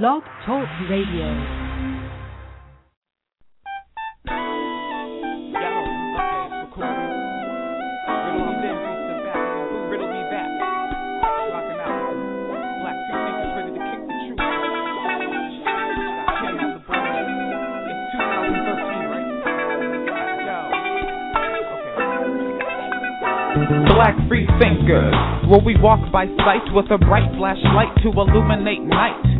Blog Talk Radio. Black free thinkers, where we walk by sight with a bright flashlight to illuminate night.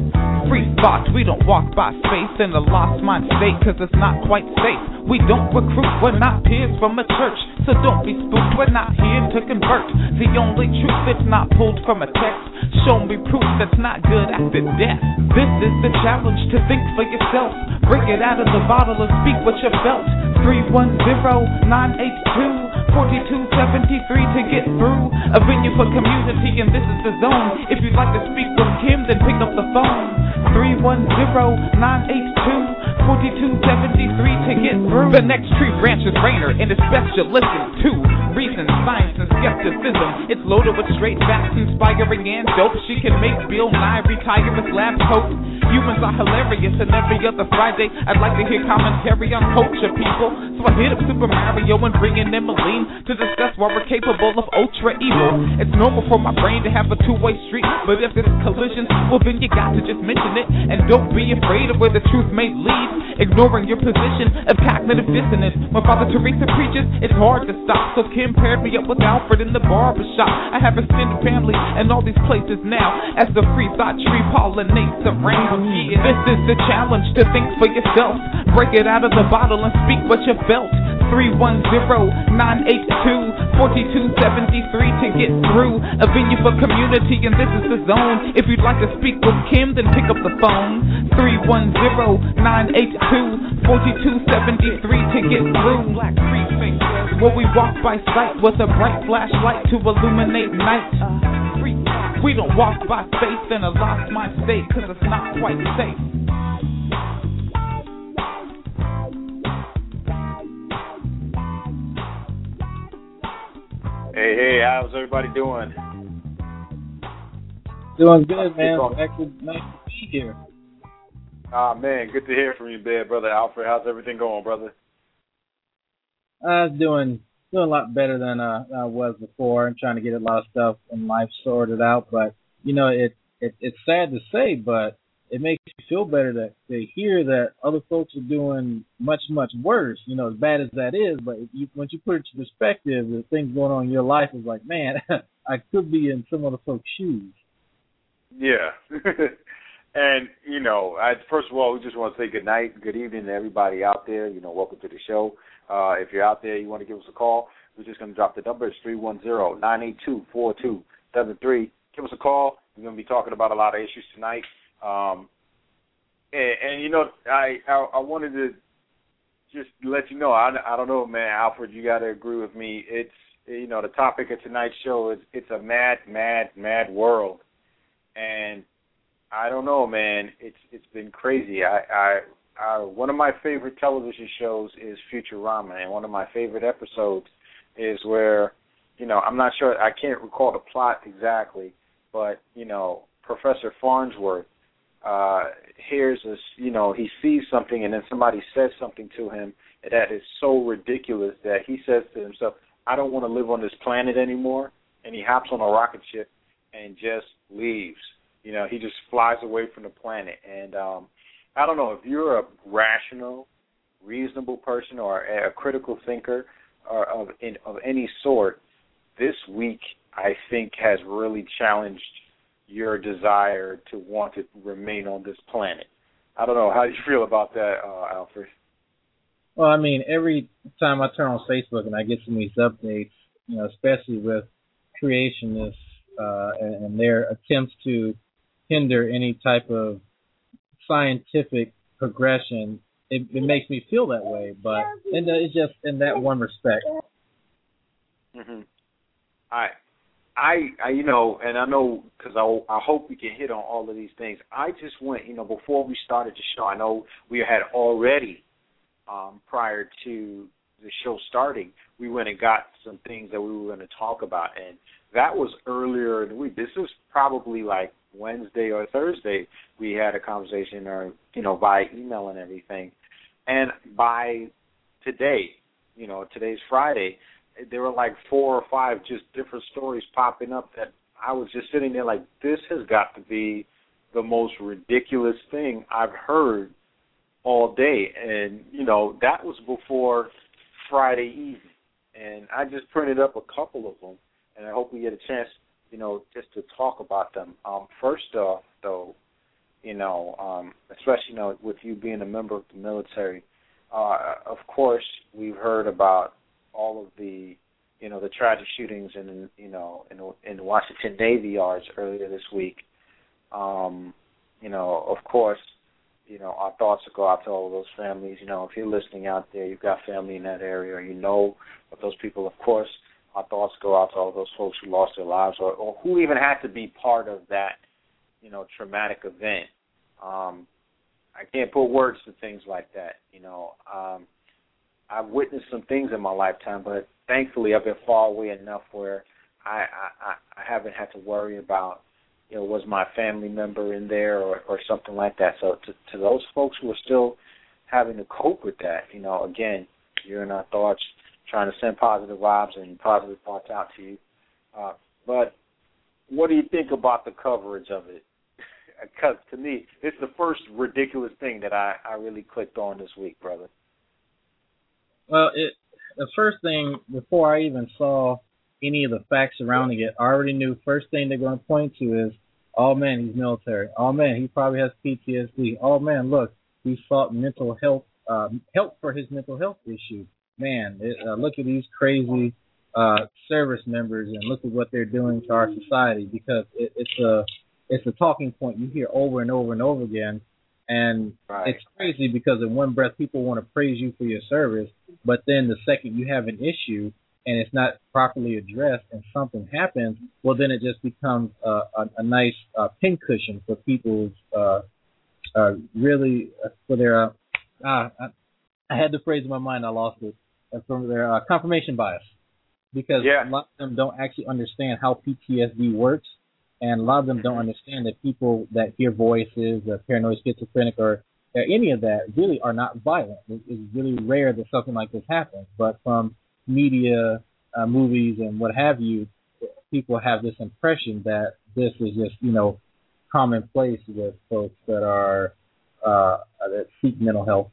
Free thought, we don't walk by faith in a lost mind state, cause it's not quite safe. We don't recruit, we're not peers from a church, so don't be spooked, we're not here to convert. The only truth that's not pulled from a text, show me proof that's not good after death. This is the challenge to think for yourself, bring it out of the bottle and speak what you felt. 310 982 4273 to get through. A venue for community, and this is the zone. If you'd like to speak with Kim, then pick up the phone. 310 982 4273 to get through. The next tree branch is Rainer, and it's best you listen to reason, science, and skepticism. It's loaded with straight facts, inspiring and dope. She can make Bill Nye retire his lab coat. Humans are hilarious, and every other Friday, I'd like to hear commentary on culture, people. So I hit up Super Mario and bring in Emmeline to discuss why we're capable of ultra evil. It's normal for my brain to have a two way street, but if there's collisions, well, then you got to just mention And don't be afraid of where the truth may lead. Ignoring your position, a cognitive dissonance. When Father Teresa preaches, it's hard to stop. So Kim paired me up with Alfred in the barbershop. I have a extended family and all these places now. As the free thought tree pollinates around. Yeah, this is the challenge to think for yourself. Break it out of the bottle and speak what you felt. 310-982-4273 to get through. A venue for community and this is the zone. If you'd like to speak with Kim, then pick up the phone. 310-982-4273 to get through. Black free fingers, where we walk by sight with a bright flashlight to illuminate night. Uh, we don't walk by faith in a lost mind state, cause it's not quite safe. Hey, hey, how's everybody doing? Doing good, man. Actually, nice to Ah, man, good to hear from you, bad brother Alfred. How's everything going, brother? I was doing doing a lot better than uh, I was before. I'm trying to get a lot of stuff in life sorted out, but you know, it, it it's sad to say, but it makes you feel better to to hear that other folks are doing much much worse. You know, as bad as that is, but you, once you put it to perspective, the things going on in your life is like, man, I could be in some other folks' shoes. Yeah. and, you know, I, first of all, we just want to say good night, good evening to everybody out there. You know, welcome to the show. Uh, if you're out there, you want to give us a call, we're just going to drop the number. It's 310 982 4273. Give us a call. We're going to be talking about a lot of issues tonight. Um, and, and, you know, I, I I wanted to just let you know. I, I don't know, man, Alfred. You got to agree with me. It's you know the topic of tonight's show is it's a mad, mad, mad world, and I don't know, man. It's it's been crazy. I I, I one of my favorite television shows is Futurama, and one of my favorite episodes is where you know I'm not sure. I can't recall the plot exactly, but you know Professor Farnsworth uh hears us you know he sees something and then somebody says something to him that is so ridiculous that he says to himself i don't want to live on this planet anymore and he hops on a rocket ship and just leaves you know he just flies away from the planet and um i don't know if you're a rational reasonable person or a critical thinker or of in of any sort this week i think has really challenged your desire to want to remain on this planet. I don't know how you feel about that, uh, Alfred. Well, I mean, every time I turn on Facebook and I get some of these updates, you know, especially with creationists uh, and, and their attempts to hinder any type of scientific progression. It, it makes me feel that way, but and it's just in that one respect. hmm I, I, I, you know, and I know because I, I hope we can hit on all of these things. I just went, you know, before we started the show. I know we had already, um, prior to the show starting, we went and got some things that we were going to talk about, and that was earlier in the week. This was probably like Wednesday or Thursday. We had a conversation, or you know, by email and everything, and by today, you know, today's Friday there were like four or five just different stories popping up that I was just sitting there like this has got to be the most ridiculous thing I've heard all day and you know that was before Friday evening and I just printed up a couple of them and I hope we get a chance you know just to talk about them um first off though you know um especially you know with you being a member of the military uh of course we've heard about all of the you know the tragic shootings in you know in in Washington Navy yards earlier this week. Um, you know, of course, you know our thoughts go out to all of those families. You know, if you're listening out there, you've got family in that area, or you know of those people. Of course, our thoughts go out to all those folks who lost their lives, or, or who even had to be part of that, you know, traumatic event. Um, I can't put words to things like that. You know, um, I've witnessed some things in my lifetime, but thankfully I've been far away enough where I I, I haven't had to worry about you know was my family member in there or or something like that. So to to those folks who are still having to cope with that, you know, again, you're in our thoughts, trying to send positive vibes and positive thoughts out to you. Uh, but what do you think about the coverage of it? Because to me, it's the first ridiculous thing that I I really clicked on this week, brother. Well, it the first thing before I even saw any of the facts surrounding it, I already knew first thing they're going to point to is, oh man, he's military. Oh man, he probably has PTSD. Oh man, look, he sought mental health uh, help for his mental health issue. Man, it, uh, look at these crazy uh, service members and look at what they're doing to our society because it, it's a it's a talking point you hear over and over and over again and right. it's crazy because in one breath people want to praise you for your service, but then the second you have an issue and it's not properly addressed and something happens, well then it just becomes a, a, a nice uh, pincushion for people's uh, uh, really uh, for their uh, ah, I, I had the phrase in my mind I lost it from their uh, confirmation bias because yeah. a lot of them don't actually understand how PTSD works and a lot of them don't understand that people that hear voices, or paranoid schizophrenic, or, or any of that really are not violent. It's really rare that something like this happens. But from media, uh, movies, and what have you, people have this impression that this is just you know commonplace with folks that are uh, that seek mental health.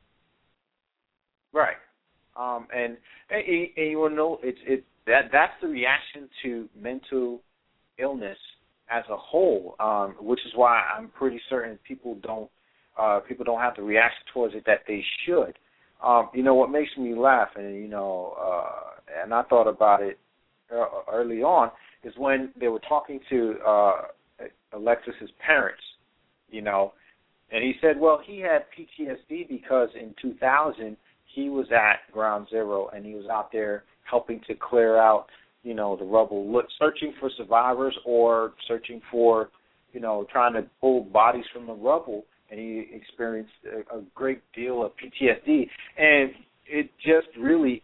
Right. Um, and, and, and you to know it's it that that's the reaction to mental illness as a whole, um, which is why I'm pretty certain people don't uh, people don't have the reaction towards it that they should. Um, you know what makes me laugh, and you know, uh, and I thought about it early on, is when they were talking to uh, Alexis's parents, you know, and he said, well, he had PTSD because in 2000 he was at Ground Zero and he was out there helping to clear out you know the rubble, look, searching for survivors or searching for you know trying to pull bodies from the rubble, and he experienced a, a great deal of PTSD, and it just really.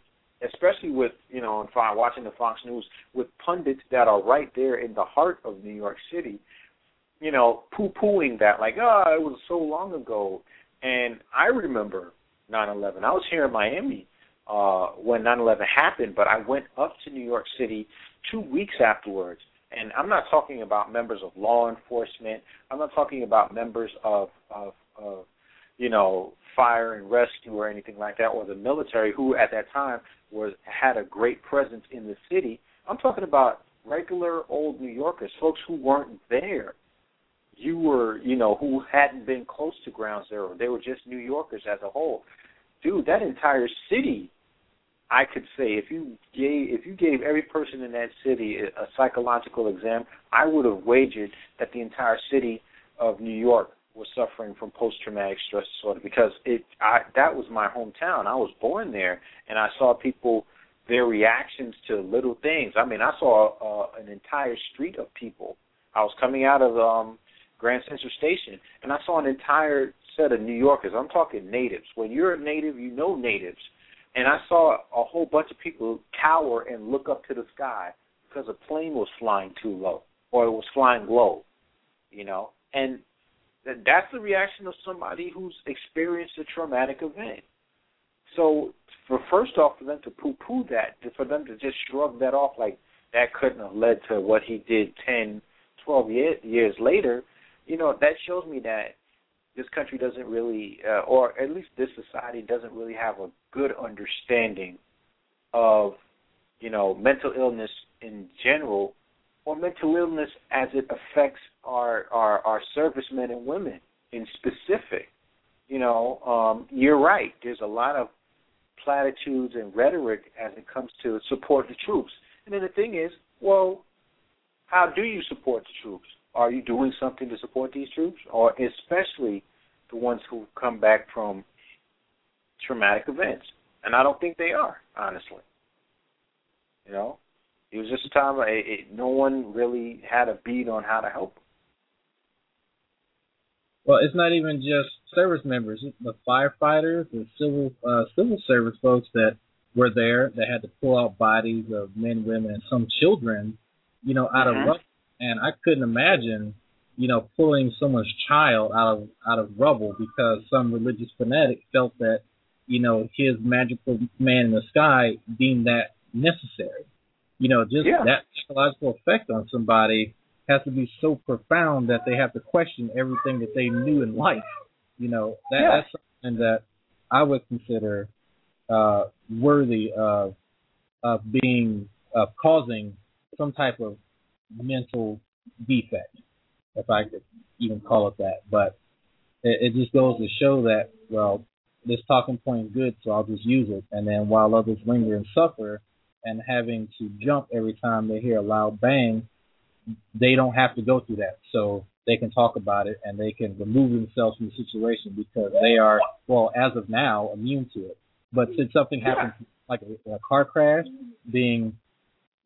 Especially with you know, and watching the Fox News with pundits that are right there in the heart of New York City, you know, poo-pooing that like, oh, it was so long ago. And I remember 9/11. I was here in Miami uh, when 9/11 happened, but I went up to New York City two weeks afterwards. And I'm not talking about members of law enforcement. I'm not talking about members of, of, of you know, fire and rescue or anything like that, or the military who at that time was had a great presence in the city. I'm talking about regular old New Yorkers, folks who weren't there. You were, you know, who hadn't been close to Ground Zero. They were just New Yorkers as a whole. Dude, that entire city I could say if you gave if you gave every person in that city a, psychological exam, I would have wagered that the entire city of New York was suffering from post traumatic stress disorder because it I that was my hometown. I was born there and I saw people their reactions to little things. I mean, I saw uh, an entire street of people. I was coming out of um Grand Central Station and I saw an entire set of New Yorkers. I'm talking natives. When you're a native, you know natives. And I saw a whole bunch of people cower and look up to the sky because a plane was flying too low or it was flying low, you know. And that's the reaction of somebody who's experienced a traumatic event. So, for first off, for them to poo-poo that, for them to just shrug that off like that couldn't have led to what he did 10, 12 years later, you know, that shows me that this country doesn't really, uh, or at least this society doesn't really have a good understanding of, you know, mental illness in general or mental illness as it affects our our, our servicemen and women in specific. You know, um, you're right. There's a lot of platitudes and rhetoric as it comes to support the troops. And then the thing is, well, how do you support the troops? Are you doing something to support these troops, or especially the ones who come back from traumatic events? And I don't think they are, honestly. You know, it was just a time it, it, no one really had a beat on how to help. Them. Well, it's not even just service members. The firefighters, the civil uh, civil service folks that were there that had to pull out bodies of men, women, and some children, you know, out mm-hmm. of rubble. And I couldn't imagine, you know, pulling someone's child out of out of rubble because some religious fanatic felt that, you know, his magical man in the sky deemed that necessary. You know, just yeah. that psychological effect on somebody has to be so profound that they have to question everything that they knew in life. You know, that, yeah. that's something that I would consider uh, worthy of of being of causing some type of mental defect, if I could even call it that. But it, it just goes to show that well, this talking point is good, so I'll just use it. And then while others linger and suffer, and having to jump every time they hear a loud bang, they don't have to go through that. So they can talk about it and they can remove themselves from the situation because they are, well, as of now, immune to it. But since something happens, like a, a car crash, being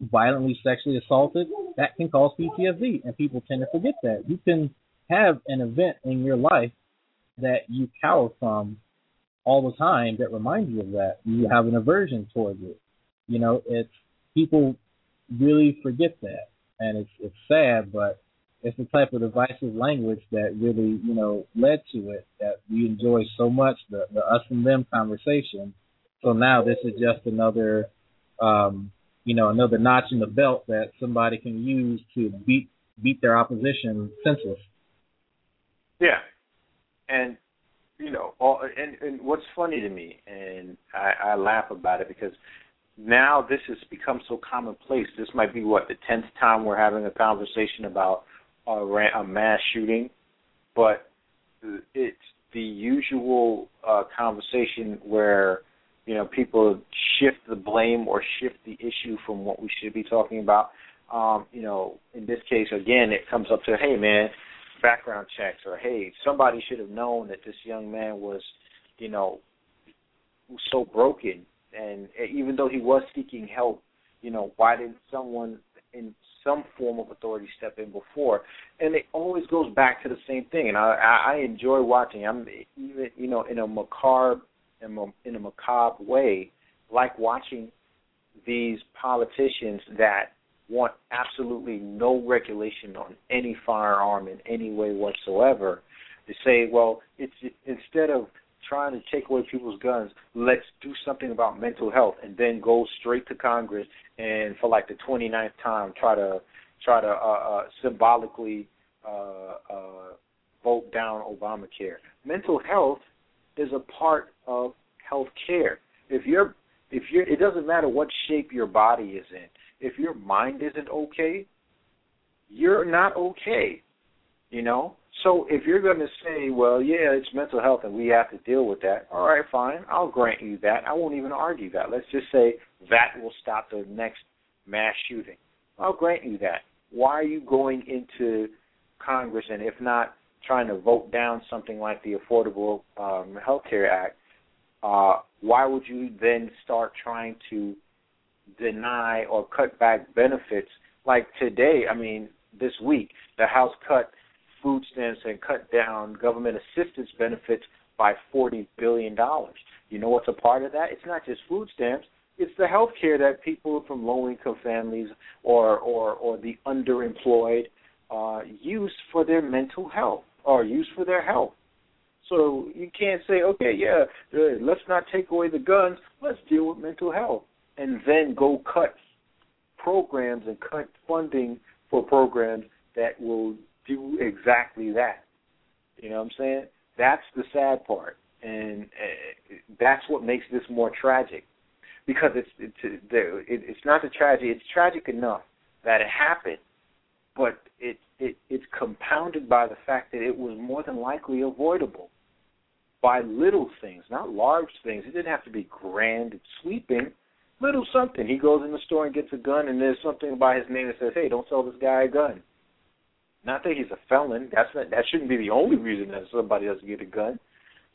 violently sexually assaulted, that can cause PTSD, and people tend to forget that. You can have an event in your life that you cower from all the time that reminds you of that. You have an aversion towards it. You know, it's people really forget that, and it's it's sad, but it's the type of divisive language that really you know led to it that we enjoy so much the the us and them conversation. So now this is just another, um, you know, another notch in the belt that somebody can use to beat beat their opposition senseless. Yeah, and you know, all, and and what's funny to me, and I, I laugh about it because now this has become so commonplace. This might be what the tenth time we're having a conversation about a, a mass shooting, but it's the usual uh, conversation where you know people shift the blame or shift the issue from what we should be talking about. Um, you know, in this case, again, it comes up to, hey man, background checks, or hey, somebody should have known that this young man was, you know, so broken and even though he was seeking help, you know, why didn't someone in some form of authority step in before? And it always goes back to the same thing. And I, I enjoy watching. I'm even, you know, in a macabre, in a, macabre way, like watching these politicians that want absolutely no regulation on any firearm in any way whatsoever. To say, well, it's instead of trying to take away people's guns. Let's do something about mental health, and then go straight to Congress and for like the 29th time try to try to uh, uh, symbolically uh, uh, vote down Obamacare. Mental health is a part of health care. If you're if you're it doesn't matter what shape your body is in. If your mind isn't okay, you're not okay. You know? So if you're going to say, well, yeah, it's mental health and we have to deal with that, all right, fine. I'll grant you that. I won't even argue that. Let's just say that will stop the next mass shooting. I'll grant you that. Why are you going into Congress and if not trying to vote down something like the Affordable um, Health Care Act, uh, why would you then start trying to deny or cut back benefits? Like today, I mean, this week, the House cut food stamps and cut down government assistance benefits by $40 billion. You know what's a part of that? It's not just food stamps. It's the health care that people from low income families or, or, or the underemployed uh, use for their mental health or used for their health. So you can't say, okay, yeah, let's not take away the guns. Let's deal with mental health, and then go cut programs and cut funding for programs that will do exactly that. You know what I'm saying? That's the sad part, and uh, that's what makes this more tragic. Because it's it's it's not the tragedy. It's tragic enough that it happened, but it it it's compounded by the fact that it was more than likely avoidable by little things, not large things. It didn't have to be grand and sweeping. Little something. He goes in the store and gets a gun, and there's something by his name that says, "Hey, don't sell this guy a gun." Not that he's a felon. That's not, that shouldn't be the only reason that somebody doesn't get a gun.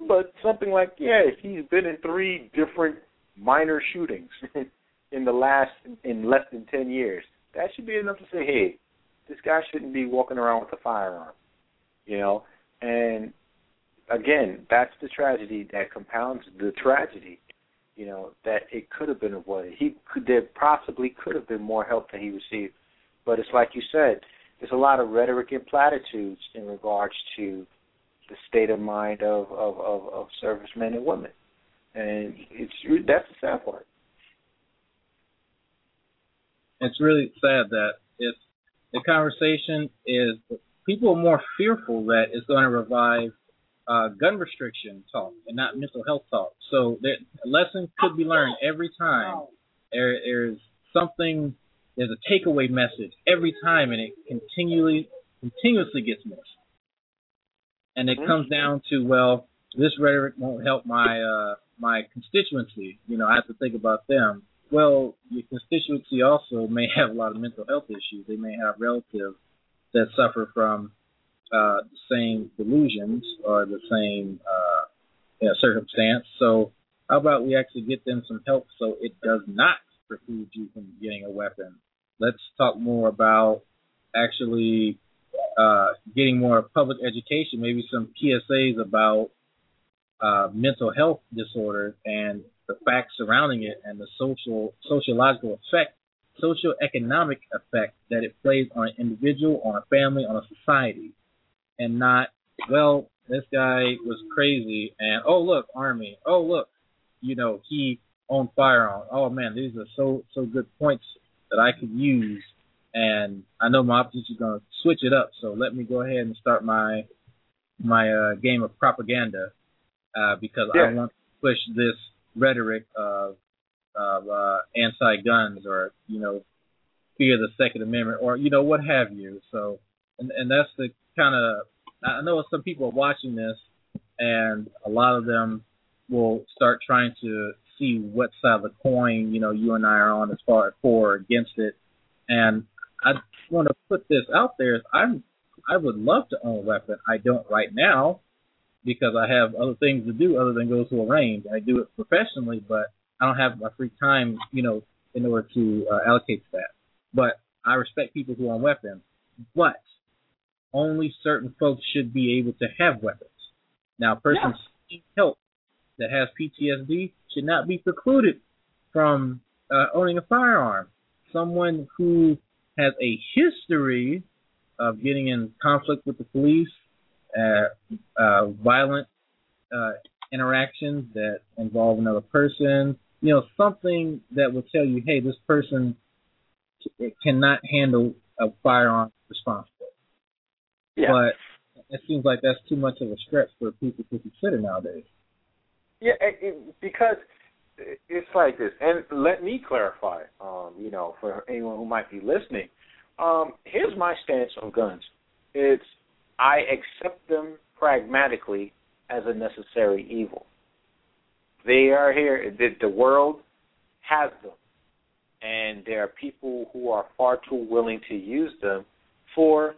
But something like, yeah, if he's been in three different minor shootings in the last in less than ten years, that should be enough to say, hey, this guy shouldn't be walking around with a firearm. You know, and again, that's the tragedy that compounds the tragedy. You know that it could have been avoided. He could there possibly could have been more help than he received, but it's like you said, there's a lot of rhetoric and platitudes in regards to the state of mind of of, of, of servicemen and women, and it's that's the sad part. It's really sad that it's the conversation is people are more fearful that it's going to revive uh, gun restriction talk and not mental health talk. So a lesson could be learned every time. There, there's something there's a takeaway message every time, and it continually continuously gets missed. And it comes down to well, this rhetoric won't help my uh, my constituency. You know, I have to think about them. Well, your constituency also may have a lot of mental health issues. They may have relatives that suffer from uh, the same delusions or the same uh, you know, circumstance. So, how about we actually get them some help so it does not preclude you from getting a weapon let's talk more about actually uh, getting more public education, maybe some PSAs about uh, mental health disorders and the facts surrounding it and the social sociological effect, social economic effect that it plays on an individual, on a family, on a society, and not well, this guy was crazy and oh look, army, oh look, you know, he owned firearms. Oh man, these are so so good points that I could use. And I know my opposition is going to switch it up, so let me go ahead and start my my uh, game of propaganda uh, because yeah. I want to push this rhetoric of of uh, anti-guns or you know fear the Second Amendment or you know what have you. So and and that's the kind of I know some people are watching this and a lot of them will start trying to see what side of the coin you know you and I are on as far as for or against it. And I want to put this out there: I'm I would love to own a weapon. I don't right now because I have other things to do other than go to a range. I do it professionally, but I don't have my free time, you know, in order to uh, allocate to that. But I respect people who own weapons, but only certain folks should be able to have weapons. Now, a person yeah. seeking help that has PTSD should not be precluded from uh, owning a firearm. Someone who has a history of getting in conflict with the police, uh, uh, violent uh, interactions that involve another person, you know, something that will tell you, hey, this person cannot handle a firearm responsibly. Yeah. But it seems like that's too much of a stretch for people to consider nowadays. Yeah, it, because it's like this, and let me clarify. Um, you know, for anyone who might be listening, um, here's my stance on guns. It's I accept them pragmatically as a necessary evil. They are here. The, world has them, and there are people who are far too willing to use them for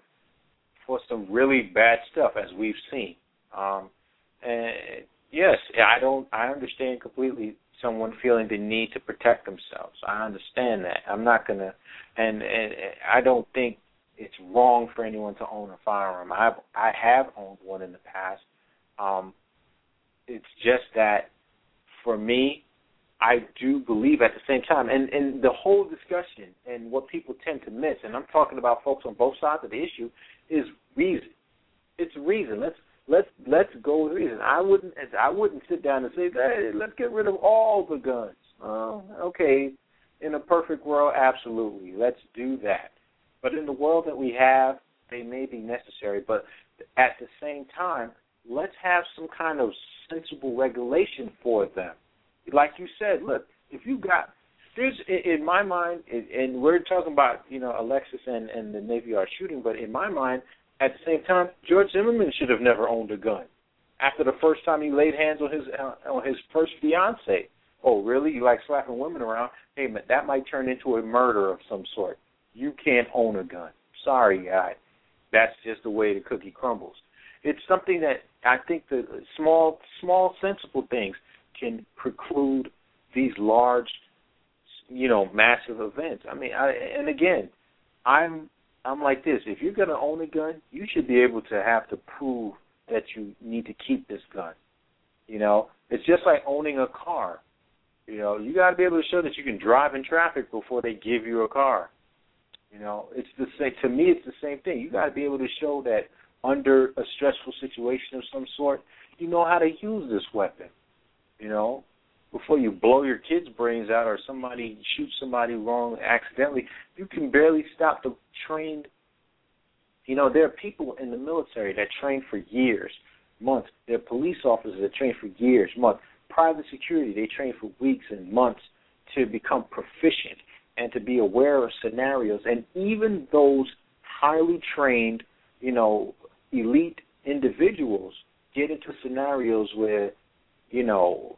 for some really bad stuff, as we've seen. Um, and yes, I don't. I understand completely someone feeling the need to protect themselves. I understand that. I'm not gonna, and and I don't think it's wrong for anyone to own a firearm. I I have owned one in the past. Um, it's just that for me, I do believe at the same time, and and the whole discussion and what people tend to miss, and I'm talking about folks on both sides of the issue, is reason. It's reason. Let's let's let's go with reason. I wouldn't I wouldn't sit down and say, hey, let's get rid of all the guns. Oh, okay. In a perfect world, absolutely. Let's do that. But in the world that we have, they may be necessary. But at the same time, let's have some kind of sensible regulation for them. Like you said, look, if you got there's in my mind, and we're talking about you know Alexis and and the Navy Yard shooting, but in my mind, at the same time, George Zimmerman should have never owned a gun. After the first time he laid hands on his uh, on his first fiance, oh really? You like slapping women around? Hey, that might turn into a murder of some sort. You can't own a gun. Sorry, guy. That's just the way the cookie crumbles. It's something that I think the small, small, sensible things can preclude these large, you know, massive events. I mean, I, and again, I'm I'm like this. If you're going to own a gun, you should be able to have to prove that you need to keep this gun. You know, it's just like owning a car. You know, you got to be able to show that you can drive in traffic before they give you a car. You know, it's the same. To me, it's the same thing. You got to be able to show that under a stressful situation of some sort, you know how to use this weapon. You know, before you blow your kid's brains out or somebody shoots somebody wrong accidentally, you can barely stop the trained. You know, there are people in the military that train for years, months. There are police officers that train for years, months. Private security, they train for weeks and months to become proficient and to be aware of scenarios. And even those highly trained, you know, elite individuals get into scenarios where, you know,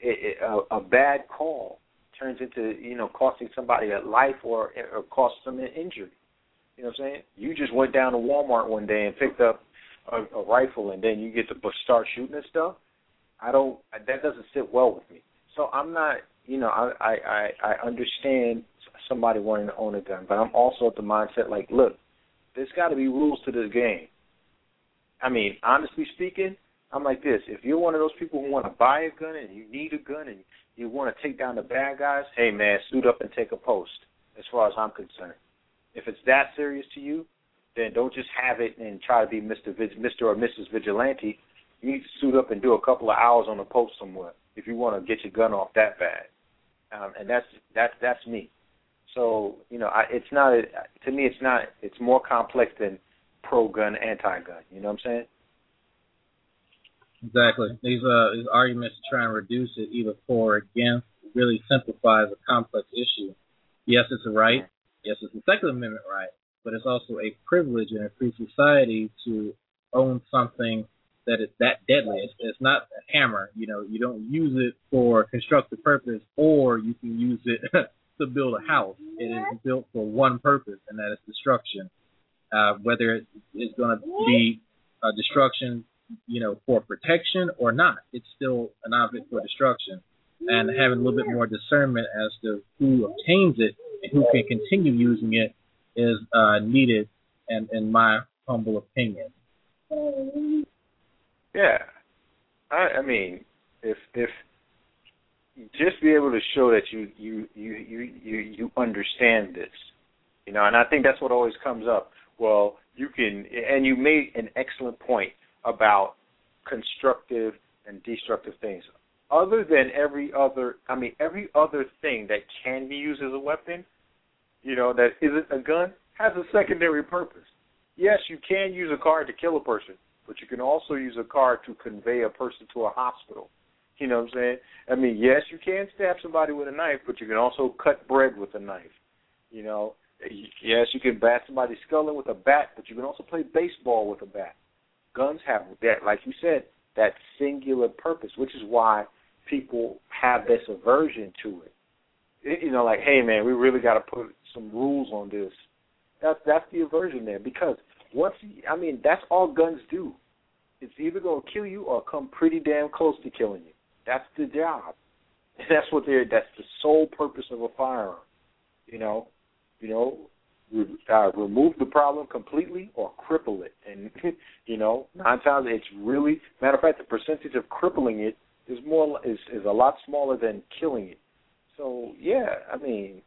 it, a, a bad call turns into you know costing somebody a life or or costs them an injury. You know what I'm saying? You just went down to Walmart one day and picked up a, a rifle, and then you get to start shooting and stuff. I don't. That doesn't sit well with me. So I'm not. You know, I I I understand somebody wanting to own a gun, but I'm also at the mindset like, look, there's got to be rules to this game. I mean, honestly speaking, I'm like this. If you're one of those people who want to buy a gun and you need a gun and you want to take down the bad guys, hey man, suit up and take a post. As far as I'm concerned, if it's that serious to you, then don't just have it and try to be Mr. Vig- Mr. or Mrs. Vigilante. You need to suit up and do a couple of hours on a post somewhere if you want to get your gun off that bad. Um, and that's that's that's me. So you know, I, it's not a, to me. It's not. It's more complex than pro gun, anti gun. You know what I'm saying? Exactly. These uh these arguments to try and reduce it either for or against really simplifies a complex issue. Yes, it's a right. Yes, it's a Second Amendment right, but it's also a privilege in a free society to own something that is that deadly. It's, it's not a hammer. You know, you don't use it for constructive purpose, or you can use it to build a house. It is built for one purpose, and that is destruction. Uh, whether it's going to be uh, destruction you know, for protection or not. It's still an object for destruction. And having a little bit more discernment as to who obtains it and who can continue using it is uh, needed, and in my humble opinion. Yeah, I, I mean, if if just be able to show that you you you you you you understand this, you know, and I think that's what always comes up. Well, you can, and you made an excellent point about constructive and destructive things. Other than every other, I mean, every other thing that can be used as a weapon, you know, that isn't a gun, has a secondary purpose. Yes, you can use a car to kill a person, but you can also use a car to convey a person to a hospital. You know what I'm saying? I mean, yes, you can stab somebody with a knife, but you can also cut bread with a knife. You know, yes, you can bat somebody's skull in with a bat, but you can also play baseball with a bat guns have that, like you said, that singular purpose, which is why people have this aversion to it. it you know, like, hey man, we really got to put some rules on this. That's that's the aversion there because once I mean that's all guns do. It's either to kill you or come pretty damn close to killing you. That's the job. And that's what they're. That's the sole purpose of a firearm. You know, you know, uh, remove the problem completely or cripple it. And you know, nine times it's really matter of fact, the percentage of crippling it is more is is a lot smaller than killing it. So yeah, I mean,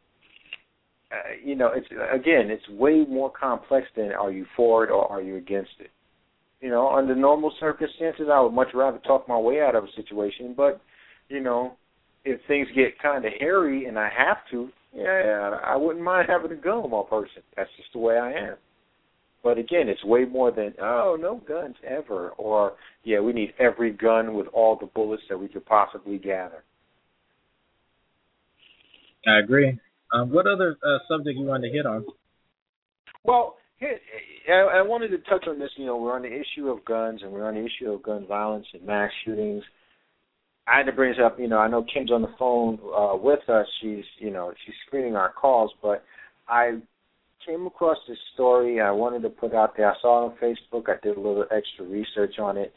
uh, you know, it's again, it's way more complex than are you for it or are you against it. You know, under normal circumstances, I would much rather talk my way out of a situation. But you know, if things get kind of hairy and I have to, yeah, I wouldn't mind having a gun on my person. That's just the way I am. But again, it's way more than oh no guns ever, or yeah, we need every gun with all the bullets that we could possibly gather. I agree. Um, what other uh, subject you wanted to hit on? Well, I wanted to touch on this. You know, we're on the issue of guns, and we're on the issue of gun violence and mass shootings. I had to bring this up. You know, I know Kim's on the phone uh, with us. She's, you know, she's screening our calls, but I came across this story. I wanted to put out there. I saw it on Facebook. I did a little extra research on it,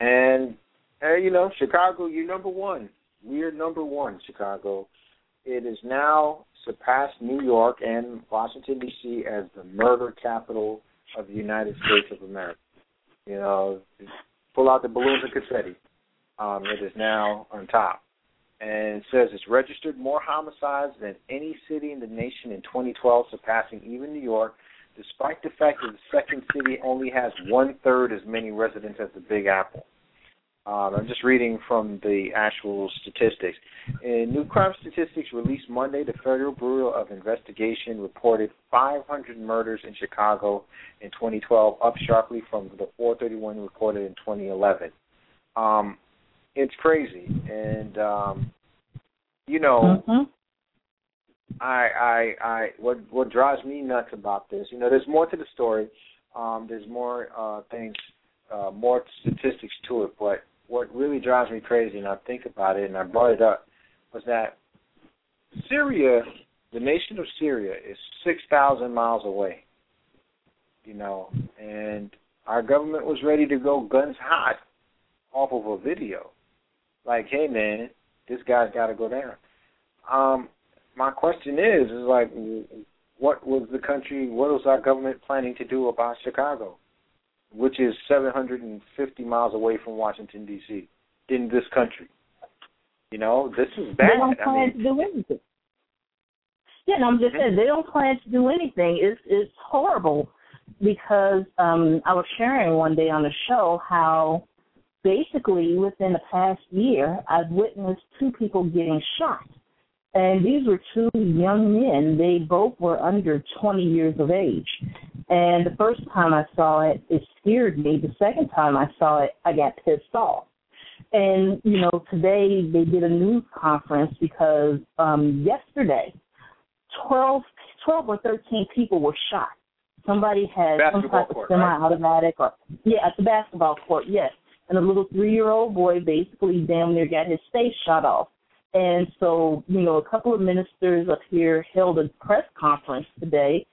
and uh, you know, Chicago, you're number one. We're number one, Chicago. It is now surpassed New York and Washington D.C. as the murder capital of the United States of America. You know, pull out the balloons and confetti. Um, it is now on top, and it says it's registered more homicides than any city in the nation in 2012, surpassing even New York. Despite the fact that the second city only has one third as many residents as the Big Apple. Um, I'm just reading from the actual statistics. In new crime statistics released Monday, the Federal Bureau of Investigation reported 500 murders in Chicago in 2012, up sharply from the 431 recorded in 2011. Um, it's crazy, and um, you know, mm-hmm. I, I, I, what, what drives me nuts about this, you know, there's more to the story. Um, there's more uh, things, uh, more statistics to it, but what really drives me crazy, and I think about it, and I brought it up, was that Syria, the nation of Syria, is six thousand miles away. You know, and our government was ready to go guns hot off of a video, like, "Hey man, this guy's got to go down." Um, my question is, is like, what was the country, what was our government planning to do about Chicago? Which is 750 miles away from Washington D.C. in this country. You know, this is bad. They don't plan I mean, to do anything. Yeah, and I'm just saying they don't plan to do anything. It's it's horrible because um I was sharing one day on the show how basically within the past year I've witnessed two people getting shot. And these were two young men. They both were under 20 years of age. And the first time I saw it, it scared me. The second time I saw it, I got pissed off. And, you know, today they did a news conference because um yesterday, 12, 12 or 13 people were shot. Somebody had some type of semi-automatic or, yeah, at the basketball court, yes. And a little three-year-old boy basically damn near got his face shot off. And so, you know, a couple of ministers up here held a press conference today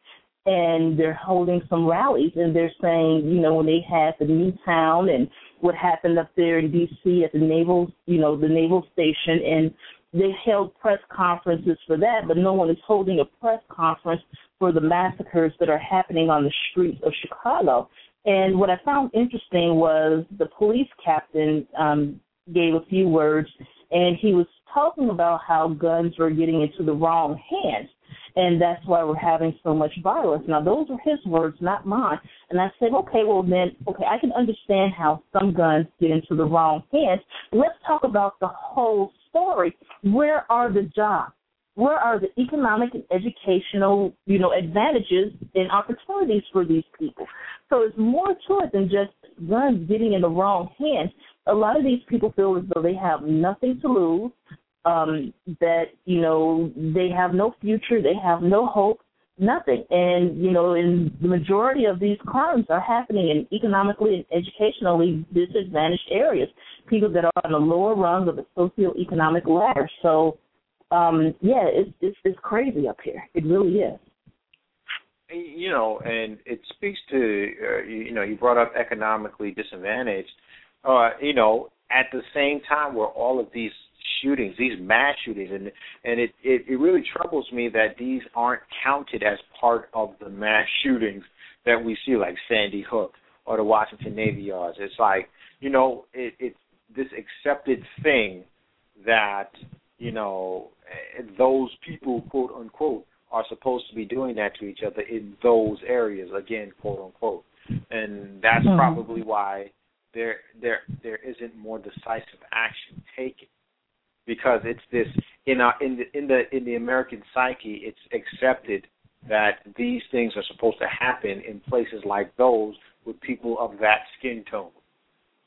and they're holding some rallies and they're saying, you know, when they had the new town and what happened up there in DC at the naval, you know, the naval station and they held press conferences for that, but no one is holding a press conference for the massacres that are happening on the streets of Chicago. And what I found interesting was the police captain um, gave a few words, and he was talking about how guns were getting into the wrong hands and that's why we're having so much violence. Now, those are his words, not mine. And I said, okay, well then, okay, I can understand how some guns get into the wrong hands. Let's talk about the whole story. Where are the jobs? Where are the economic and educational, you know, advantages and opportunities for these people? So it's more to it than just guns getting in the wrong hands. A lot of these people feel as though they have nothing to lose um, that you know they have no future, they have no hope, nothing. And you know, in the majority of these crimes are happening in economically and educationally disadvantaged areas, people that are on the lower rung of the socioeconomic ladder. So, um, yeah, it's, it's it's crazy up here. It really is. you know, and it speaks to uh, you know you brought up economically disadvantaged. Uh, you know, at the same time where all of these shootings, these mass shootings, and and it, it it really troubles me that these aren't counted as part of the mass shootings that we see, like Sandy Hook or the Washington Navy Yards. It's like you know, it, it's this accepted thing that you know those people, quote unquote, are supposed to be doing that to each other in those areas again, quote unquote, and that's mm-hmm. probably why there there there isn't more decisive action taken because it's this in our in the in the in the American psyche it's accepted that these things are supposed to happen in places like those with people of that skin tone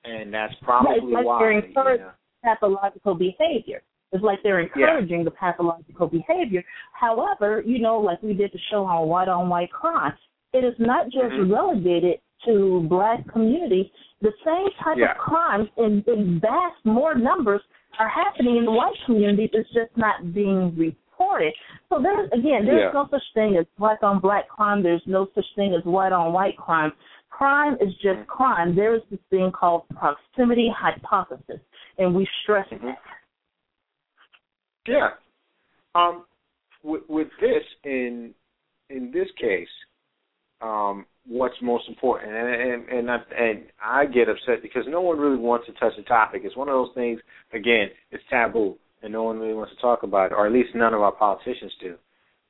and that's probably yeah, it's like why. They're encouraging pathological behavior. It's like they're encouraging yeah. the pathological behavior. However, you know, like we did the show on white on white crime, it is not just mm-hmm. relegated to black communities. The same type yeah. of crimes in, in vast more numbers are happening in the white community is just not being reported. So there's again, there's yeah. no such thing as black on black crime. There's no such thing as white on white crime. Crime is just mm-hmm. crime. There is this thing called proximity hypothesis, and we stress mm-hmm. that. Yeah. Um, with, with this in in this case, um, what's most important, and and and I, and I get upset because no one really wants to touch the topic. It's one of those things. Again, it's taboo, and no one really wants to talk about it, or at least none of our politicians do.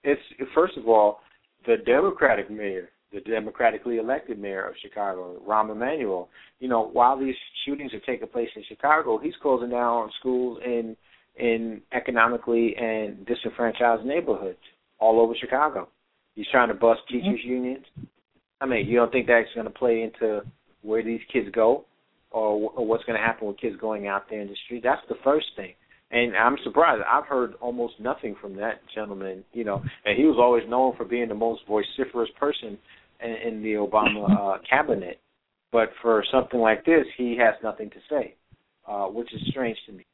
It's first of all the Democratic mayor the democratically elected mayor of Chicago, Rahm Emanuel. You know, while these shootings are taking place in Chicago, he's closing down schools in in economically and disenfranchised neighborhoods all over Chicago. He's trying to bust mm-hmm. teachers' unions. I mean, you don't think that's going to play into where these kids go, or, or what's going to happen with kids going out there in the street? That's the first thing. And I'm surprised. I've heard almost nothing from that gentleman. You know, and he was always known for being the most vociferous person in, in the Obama uh, cabinet. But for something like this, he has nothing to say, uh, which is strange to me.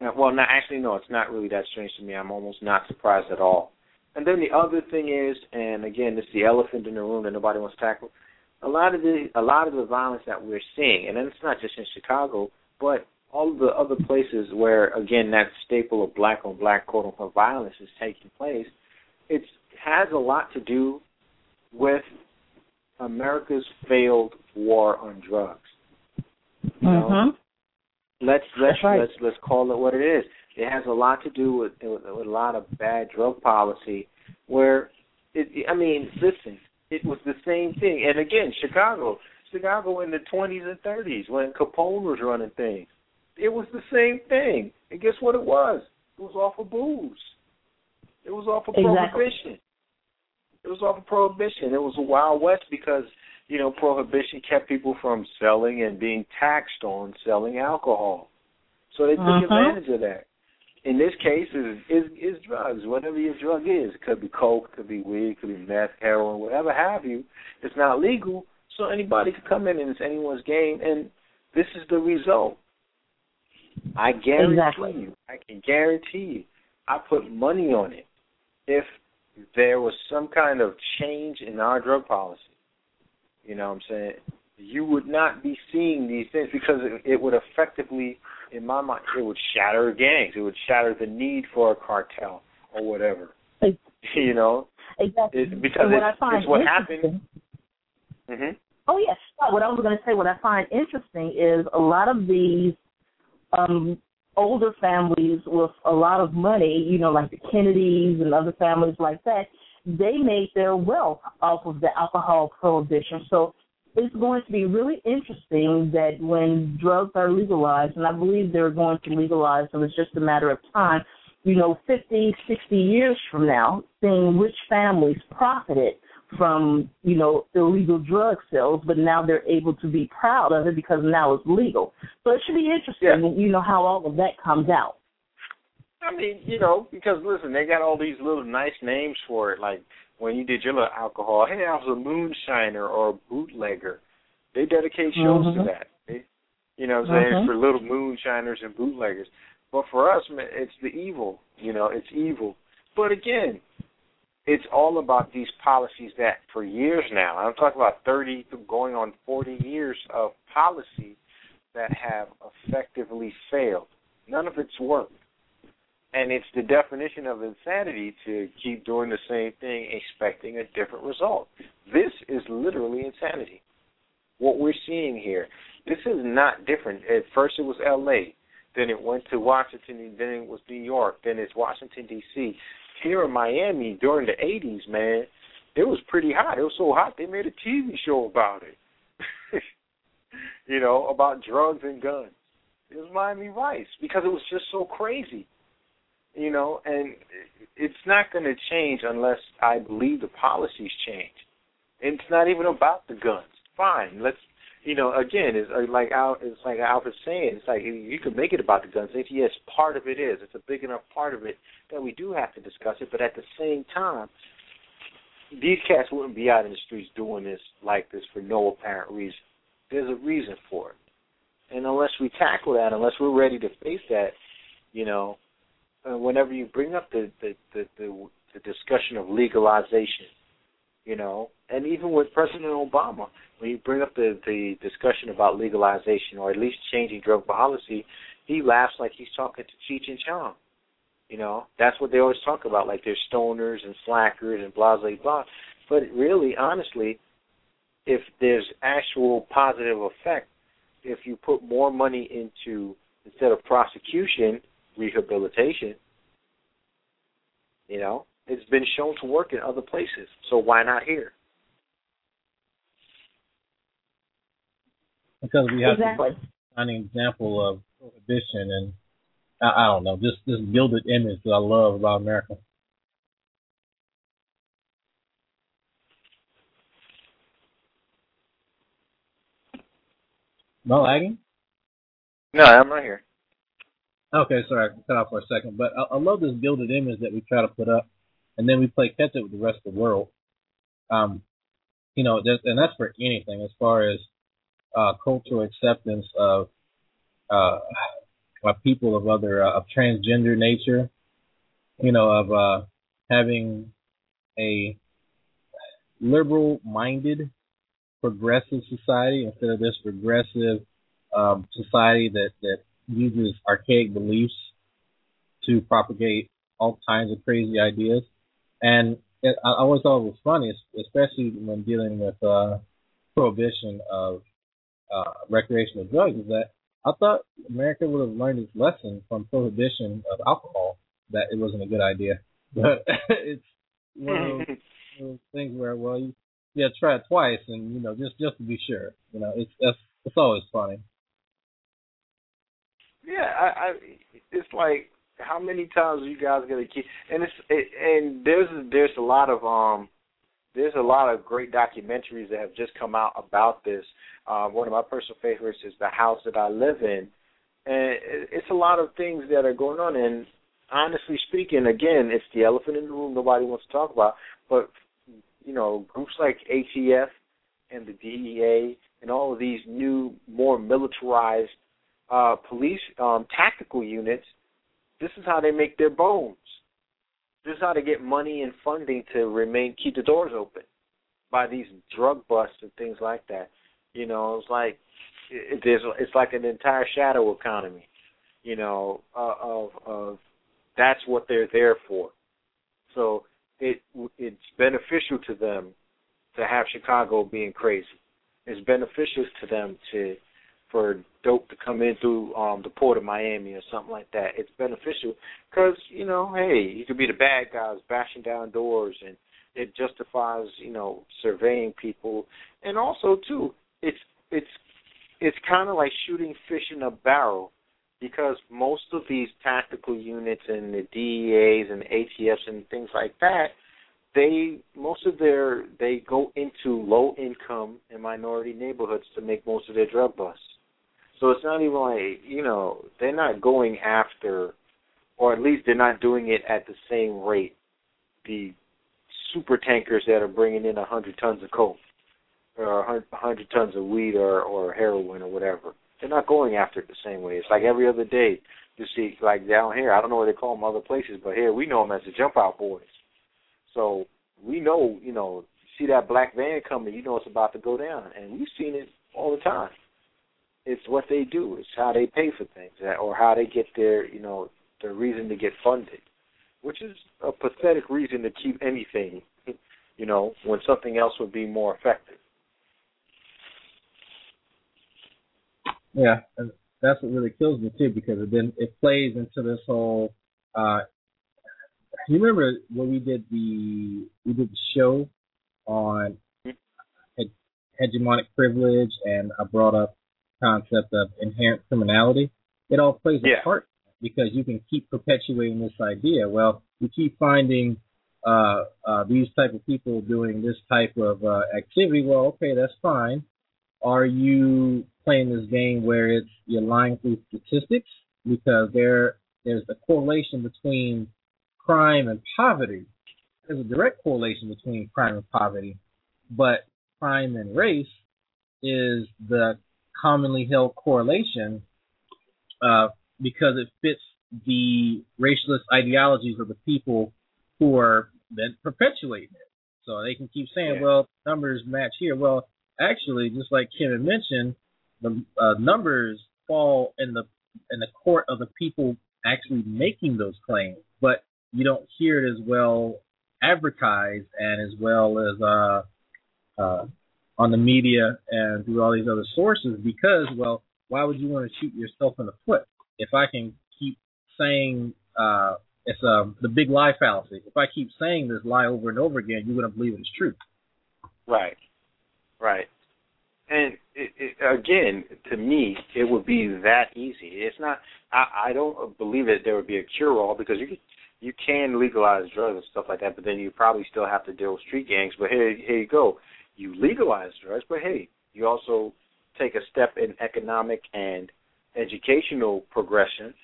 Well, not actually, no, it's not really that strange to me. I'm almost not surprised at all. And then the other thing is, and again, this is the elephant in the room that nobody wants to tackle. A lot of the a lot of the violence that we're seeing, and it's not just in Chicago, but all of the other places where, again, that staple of black on black quote unquote violence is taking place, it has a lot to do with America's failed war on drugs. You know? Mm-hmm. Let's let's right. let's let's call it what it is. It has a lot to do with, with, with a lot of bad drug policy. Where, it, I mean, listen, it was the same thing. And again, Chicago, Chicago in the 20s and 30s when Capone was running things, it was the same thing. And guess what it was? It was off of booze. It was off of exactly. prohibition. It was off of prohibition. It was a wild west because you know prohibition kept people from selling and being taxed on selling alcohol. So they took uh-huh. advantage of that. In this case, is is is drugs. Whatever your drug is, it could be coke, it could be weed, it could be meth, heroin, whatever have you. It's not legal, so anybody could come in and it's anyone's game. And this is the result. I guarantee exactly. you. I can guarantee you. I put money on it. If there was some kind of change in our drug policy, you know what I'm saying, you would not be seeing these things because it, it would effectively, in my mind, it would shatter gangs. It would shatter the need for a cartel or whatever. you know, exactly. Because what it's, I find it's what happened. Mm-hmm. Oh yes, what I was going to say. What I find interesting is a lot of these um, older families with a lot of money, you know, like the Kennedys and other families like that, they made their wealth off of the alcohol prohibition. So it's going to be really interesting that when drugs are legalized, and I believe they're going to legalize them, it's just a matter of time, you know, 50, 60 years from now, seeing which families profited from you know illegal drug sales, but now they're able to be proud of it because now it's legal. So it should be interesting, yeah. you know, how all of that comes out. I mean, you know, because listen, they got all these little nice names for it, like when you did your little alcohol. Hey, I was a moonshiner or a bootlegger. They dedicate shows mm-hmm. to that. They, you know, what I'm saying mm-hmm. for little moonshiners and bootleggers. But for us, man, it's the evil. You know, it's evil. But again, it's all about these policies that for years now, I'm talking about 30 going on 40 years of policy that have effectively failed. None of it's worked. And it's the definition of insanity to keep doing the same thing expecting a different result. This is literally insanity. What we're seeing here, this is not different. At first it was LA, then it went to Washington, and then it was New York, then it's Washington D.C. Here in Miami during the '80s, man, it was pretty hot. It was so hot they made a TV show about it. you know, about drugs and guns. It was Miami Vice because it was just so crazy. You know, and it's not going to change unless I believe the policies change. And It's not even about the guns. Fine, let's you know, again, it's uh, like Al, it's like Alfred's saying, it's like you can make it about the gun safety. Yes, part of it is. It's a big enough part of it that we do have to discuss it. But at the same time, these cats wouldn't be out in the streets doing this like this for no apparent reason. There's a reason for it, and unless we tackle that, unless we're ready to face that, you know, uh, whenever you bring up the the the, the, the discussion of legalization, you know, and even with President Obama, when you bring up the the discussion about legalization or at least changing drug policy, he laughs like he's talking to Cheech and Chong. You know, that's what they always talk about, like they're stoners and slackers and blah blah blah. But really, honestly, if there's actual positive effect, if you put more money into instead of prosecution, rehabilitation, you know, it's been shown to work in other places. So why not here? because we have exactly. an example of prohibition and I, I don't know, just this gilded image that I love about America. No lagging? No, I'm right here. Okay, sorry, I cut off for a second. But I, I love this gilded image that we try to put up, and then we play catch up with the rest of the world. Um, you know, and that's for anything as far as uh, cultural acceptance of uh, of people of other uh, of transgender nature, you know, of uh, having a liberal-minded, progressive society instead of this regressive um, society that that uses archaic beliefs to propagate all kinds of crazy ideas. And it, I always thought it was funny, especially when dealing with uh, prohibition of uh, recreational drugs is that I thought America would have learned its lesson from prohibition of alcohol that it wasn't a good idea. But it's one of those, those things where well you yeah try it twice and you know just just to be sure you know it's that's it's always funny. Yeah, I, I it's like how many times are you guys gonna keep and it's it, and there's there's a lot of um there's a lot of great documentaries that have just come out about this. Uh, one of my personal favorites is The House That I Live In, and it's a lot of things that are going on. And honestly speaking, again, it's the elephant in the room nobody wants to talk about. But you know, groups like ATF and the DEA and all of these new, more militarized uh, police um, tactical units, this is how they make their bones. This is how they get money and funding to remain keep the doors open by these drug busts and things like that. You know, it's like it, there's it's like an entire shadow economy. You know, uh, of of that's what they're there for. So it it's beneficial to them to have Chicago being crazy. It's beneficial to them to for dope to come in through um the port of Miami or something like that. It's beneficial because you know, hey, you could be the bad guys bashing down doors, and it justifies you know surveying people, and also too, it's it's it's kind of like shooting fish in a barrel because most of these tactical units and the DEAs and ATFs and things like that, they most of their they go into low income and minority neighborhoods to make most of their drug busts. So it's not even like you know they're not going after, or at least they're not doing it at the same rate. The super tankers that are bringing in a hundred tons of coke, or a hundred tons of weed, or or heroin, or whatever. They're not going after it the same way. It's like every other day. You see, like down here, I don't know what they call them other places, but here we know them as the jump out boys. So we know, you know, see that black van coming, you know it's about to go down, and we've seen it all the time. It's what they do. It's how they pay for things, or how they get their, you know, their reason to get funded, which is a pathetic reason to keep anything, you know, when something else would be more effective. Yeah, and that's what really kills me too, because it then it plays into this whole. uh You remember when we did the we did the show on hegemonic privilege, and I brought up concept of inherent criminality. It all plays yeah. a part because you can keep perpetuating this idea. Well, you keep finding uh, uh, these type of people doing this type of uh, activity. Well, okay, that's fine. Are you playing this game where it's you're lying through statistics because there there's a correlation between crime and poverty. There's a direct correlation between crime and poverty, but crime and race is the commonly held correlation uh, because it fits the racialist ideologies of the people who are then perpetuating it. So they can keep saying, yeah. well, numbers match here. Well, actually, just like Kim had mentioned, the uh, numbers fall in the in the court of the people actually making those claims, but you don't hear it as well advertised and as well as uh, uh, on the media and through all these other sources because, well, why would you want to shoot yourself in the foot if I can keep saying uh, it's um, the big lie fallacy? If I keep saying this lie over and over again, you're going to believe it's true. Right, right. And it, it, again, to me, it would be that easy. It's not. I, I don't believe that there would be a cure-all because you you can legalize drugs and stuff like that, but then you probably still have to deal with street gangs. But here, here you go. You legalize drugs, but hey, you also take a step in economic and educational progression,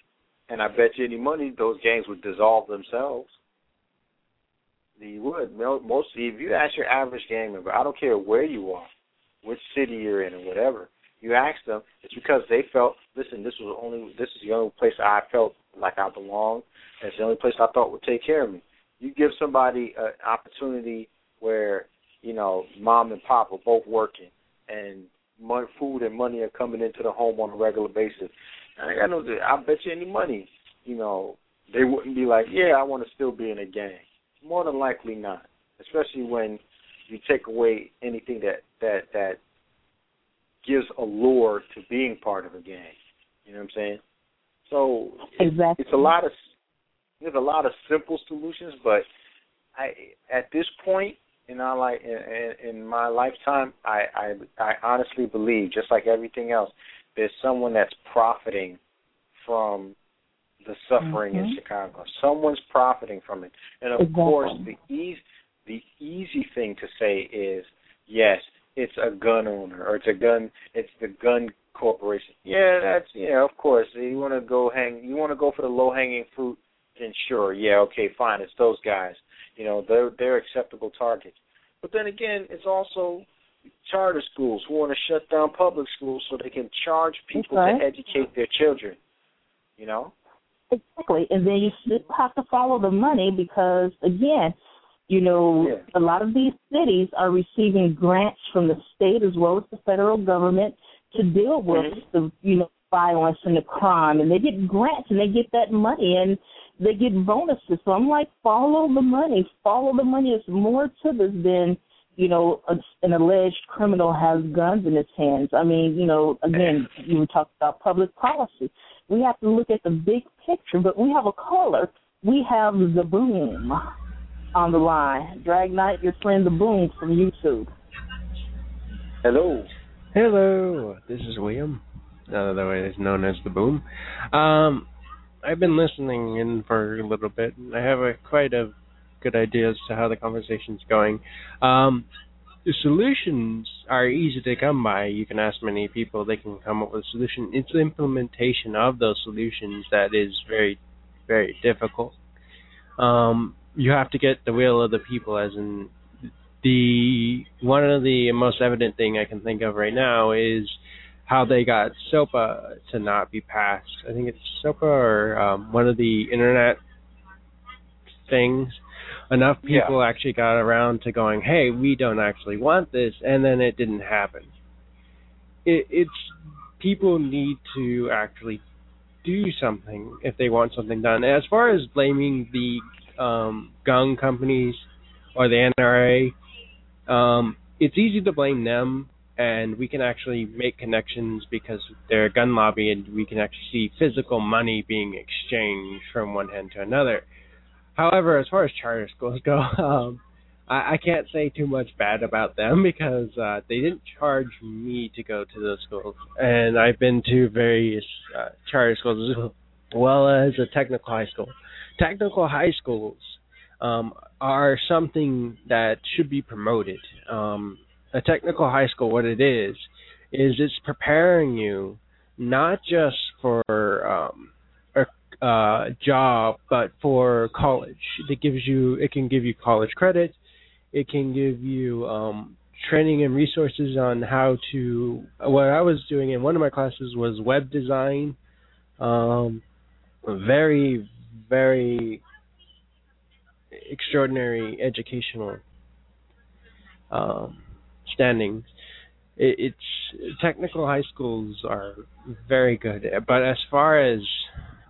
and I bet you any money those gangs would dissolve themselves. You would. Mostly, if you ask your average gang member, I don't care where you are, which city you're in, or whatever, you ask them, it's because they felt, listen, this was only, this is the only place I felt like I belong. It's the only place I thought would take care of me. You give somebody an opportunity where, you know, mom and pop are both working, and money, food and money are coming into the home on a regular basis. I got no, I bet you any money, you know, they wouldn't be like, yeah, I want to still be in a gang. More than likely not, especially when you take away anything that that that gives allure to being part of a gang. You know what I'm saying? So exactly. it's a lot of there's a lot of simple solutions, but I at this point in our life in, in my lifetime, I, I I honestly believe, just like everything else, there's someone that's profiting from the suffering mm-hmm. in Chicago. Someone's profiting from it, and of exactly. course, the easy the easy thing to say is yes, it's a gun owner or it's a gun it's the gun corporation. Yeah, that's yeah, of course. You want to go hang you want to go for the low hanging fruit, then sure, yeah, okay, fine, it's those guys. You know, they're they're acceptable targets. But then again, it's also charter schools who want to shut down public schools so they can charge people okay. to educate their children. You know? Exactly. And then you have to follow the money because again, you know, yeah. a lot of these cities are receiving grants from the state as well as the federal government to deal with mm-hmm. the you know violence and the crime, and they get grants and they get that money and they get bonuses. So I'm like, follow the money, follow the money. It's more to this than you know a, an alleged criminal has guns in his hands. I mean, you know, again, you were talking about public policy. We have to look at the big picture, but we have a caller. We have the boom on the line. Drag Night, your friend the Boom from YouTube. Hello. Hello. This is William, otherwise known as the Boom. Um, I've been listening in for a little bit, and I have a quite a good idea as to how the conversation's going. Um, the solutions are easy to come by. You can ask many people; they can come up with a solution. It's the implementation of those solutions that is very, very difficult. Um, you have to get the will of the people as in the one of the most evident thing I can think of right now is how they got SOPA to not be passed. I think it's SOPA or um, one of the internet things enough people yeah. actually got around to going, "Hey, we don't actually want this," and then it didn't happen. It, it's people need to actually do something if they want something done. As far as blaming the um, gun companies or the NRA, um, it's easy to blame them, and we can actually make connections because they're a gun lobby, and we can actually see physical money being exchanged from one hand to another. However, as far as charter schools go, um, I, I can't say too much bad about them because uh, they didn't charge me to go to those schools, and I've been to various uh, charter schools as well as a technical high school. Technical high schools um, are something that should be promoted. Um, a technical high school, what it is, is it's preparing you not just for um, a uh, job, but for college. It gives you, it can give you college credit. It can give you um, training and resources on how to. What I was doing in one of my classes was web design. Um, very, very extraordinary educational um, standings. It, it's technical high schools are very good, but as far as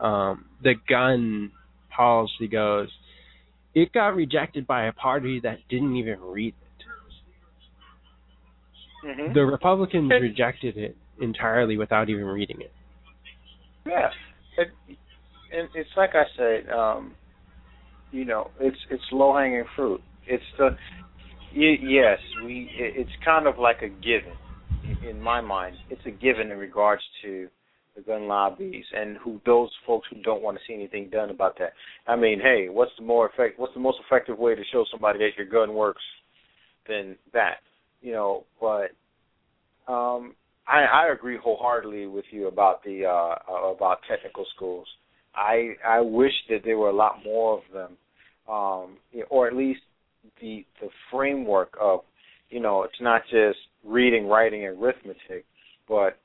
um, the gun policy goes, it got rejected by a party that didn't even read it. Mm-hmm. The Republicans rejected it entirely without even reading it. Yeah, it, and it's like I said, um, you know, it's it's low hanging fruit. It's the yes, we. It's kind of like a given in my mind. It's a given in regards to the gun lobbies and who those folks who don't want to see anything done about that. I mean, hey, what's the more effect? What's the most effective way to show somebody that your gun works than that? You know, but um, I, I agree wholeheartedly with you about the uh, about technical schools. I I wish that there were a lot more of them, um, or at least the the framework of, you know, it's not just reading, writing, and arithmetic, but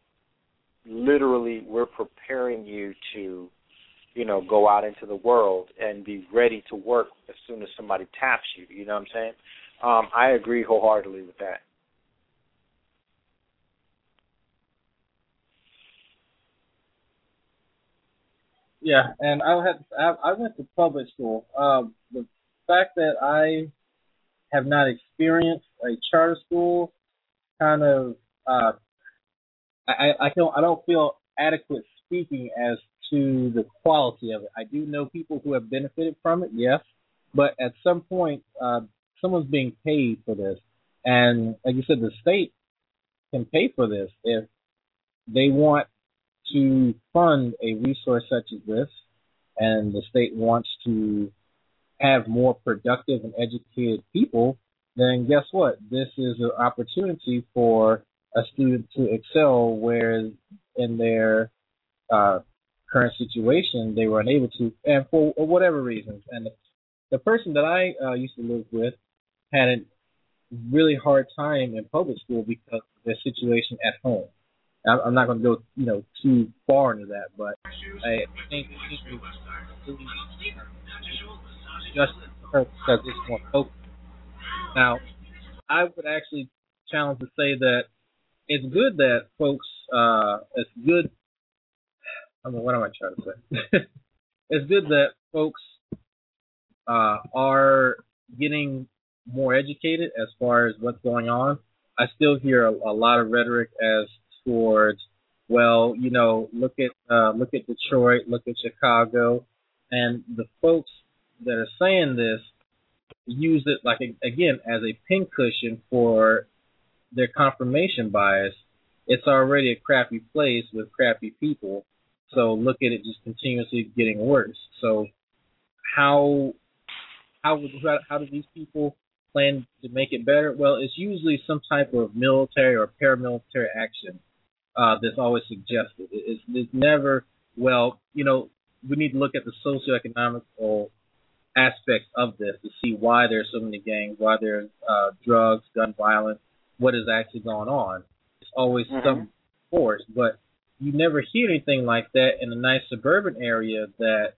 literally we're preparing you to you know go out into the world and be ready to work as soon as somebody taps you. You know what i'm saying? Um i agree wholeheartedly with that. Yeah and i had i, I went to public school. Um the fact that i have not experienced a charter school kind of uh I, I don't I don't feel adequate speaking as to the quality of it. I do know people who have benefited from it, yes, but at some point, uh, someone's being paid for this, and like you said, the state can pay for this if they want to fund a resource such as this, and the state wants to have more productive and educated people, then guess what? This is an opportunity for a student to excel, whereas in their uh, current situation they were unable to, and for whatever reasons. And the, person that I uh, used to live with had a really hard time in public school because of their situation at home. I'm not going to go, you know, too far into that, but I think just because it's more focused. Now, I would actually challenge to say that it's good that folks uh it's good I mean what am I trying to say? it's good that folks uh are getting more educated as far as what's going on. I still hear a, a lot of rhetoric as towards well, you know, look at uh look at Detroit, look at Chicago and the folks that are saying this use it like again as a pincushion for their confirmation bias, it's already a crappy place with crappy people. So look at it just continuously getting worse. So how how how do these people plan to make it better? Well, it's usually some type of military or paramilitary action uh, that's always suggested. It's, it's never well, you know, we need to look at the socioeconomic aspects of this to see why there's so many gangs, why there's uh, drugs, gun violence, what is actually going on. It's always mm-hmm. some force, but you never hear anything like that in a nice suburban area that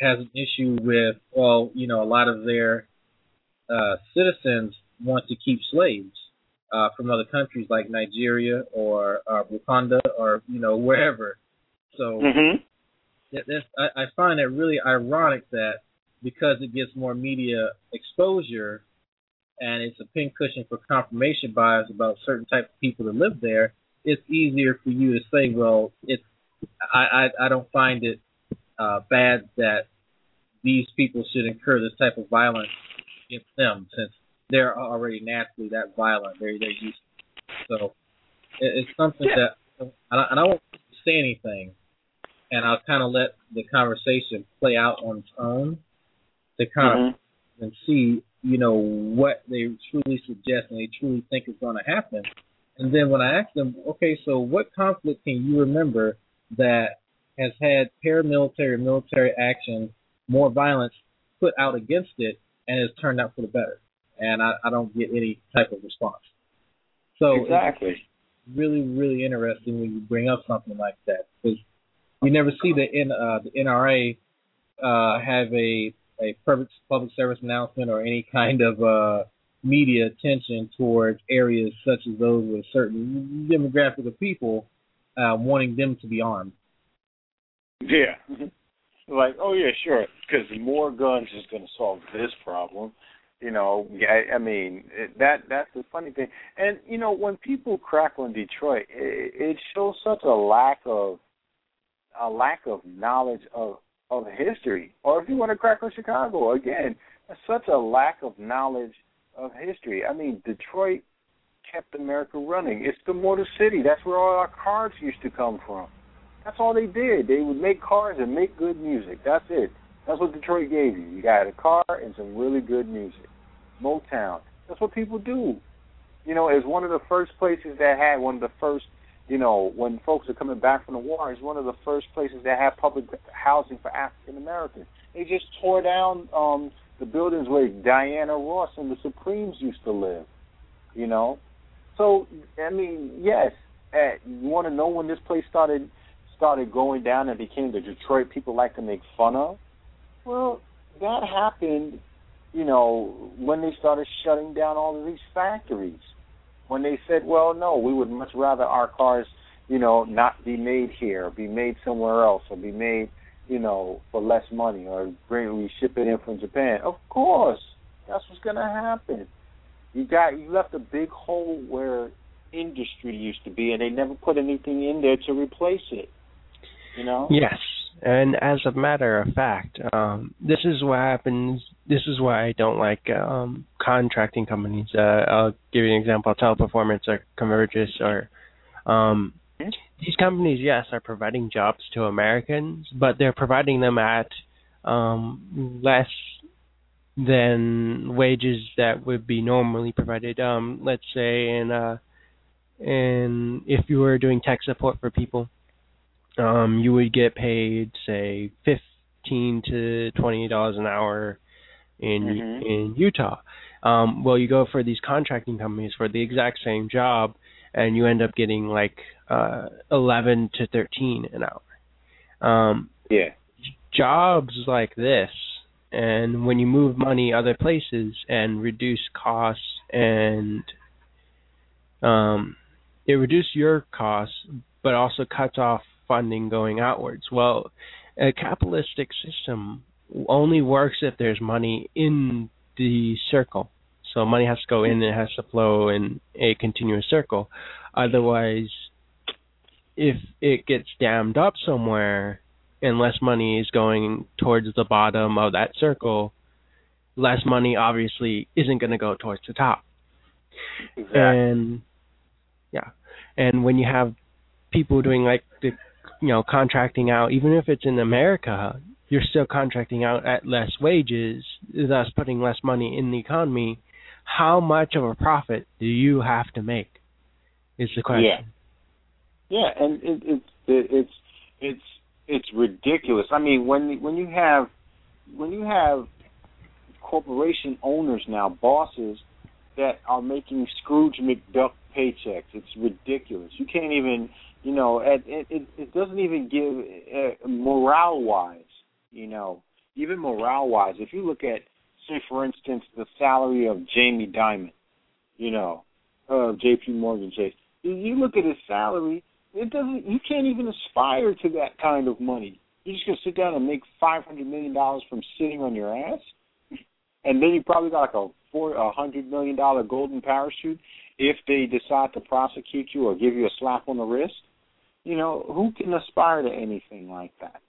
has an issue with well, you know, a lot of their uh, citizens want to keep slaves uh, from other countries like Nigeria or uh, Wakanda or you know wherever. So mm-hmm. that, that's, I, I find it really ironic that because it gets more media exposure and it's a pincushion for confirmation bias about certain type of people that live there, it's easier for you to say, well, it's I I, I don't find it uh, bad that these people should incur this type of violence against them since they're already naturally that violent. They're they're used. To it. So it, it's something yeah. that and I, and I won't say anything, and I'll kind of let the conversation play out on its own to kind mm-hmm. of and see you know what they truly suggest and they truly think is going to happen. And then when I ask them, okay, so what conflict can you remember that has had paramilitary military action, more violence put out against it, and has turned out for the better? And I, I don't get any type of response. So exactly, it's really, really interesting when you bring up something like that because you never see the N, uh, the NRA uh, have a a public public service announcement or any kind of uh, media attention towards areas such as those with certain demographic of people uh, wanting them to be armed. Yeah. like, oh yeah, sure, because more guns is going to solve this problem. You know, I, I mean that that's the funny thing. And you know, when people crack on Detroit, it, it shows such a lack of a lack of knowledge of of history. Or if you want to crack on Chicago, again, such a lack of knowledge of history. I mean, Detroit kept America running. It's the Motor City. That's where all our cars used to come from. That's all they did. They would make cars and make good music. That's it. That's what Detroit gave you. You got a car and some really good music. Motown. That's what people do. You know, it's one of the first places that had one of the first, you know, when folks are coming back from the war, it's one of the first places that had public housing for African Americans. They just tore down um the buildings where Diana Ross and the Supremes used to live. You know, so I mean, yes, uh, you want to know when this place started started going down and became the Detroit people like to make fun of? Well, that happened, you know, when they started shutting down all of these factories. When they said, well, no, we would much rather our cars, you know, not be made here, be made somewhere else, or be made, you know, for less money, or bring we ship it in from Japan. Of course, that's what's going to happen. You got you left a big hole where industry used to be, and they never put anything in there to replace it. You know? Yes, and as a matter of fact, um, this is what happens. This is why I don't like um, contracting companies. Uh, I'll give you an example: Teleperformance or Convergys or um, these companies. Yes, are providing jobs to Americans, but they're providing them at um, less than wages that would be normally provided. Um, let's say in uh, in if you were doing tech support for people um, you would get paid say fifteen to twenty dollars an hour in Mhm. in Utah. Um, well, you go for these contracting companies for the exact same job, and you end up getting like uh, eleven to thirteen an hour. Um, Yeah. jobs like this, and when you move money other places and reduce costs and um, it reduces your costs, but also cuts off funding going outwards. Well, a capitalistic system only works if there's money in the circle. So money has to go in, and it has to flow in a continuous circle. Otherwise, if it gets dammed up somewhere and less money is going towards the bottom of that circle, less money obviously isn't going to go towards the top. Exactly. And yeah, and when you have people doing like the you know contracting out, even if it's in America, you're still contracting out at less wages, thus putting less money in the economy. How much of a profit do you have to make? Is the question. Yeah. Yeah, and it, it, it, it's it's it's ridiculous. I mean, when when you have when you have corporation owners now, bosses that are making Scrooge McDuck paychecks, it's ridiculous. You can't even, you know, it it, it doesn't even give uh, morale wise, you know, even morale wise. If you look at, say, for instance, the salary of Jamie Dimon, you know, of J.P. Morgan Chase, you look at his salary, it doesn't. You can't even aspire to that kind of money. You're just gonna sit down and make five hundred million dollars from sitting on your ass, and then you probably got like a four a hundred million dollar golden parachute if they decide to prosecute you or give you a slap on the wrist. You know, who can aspire to anything like that?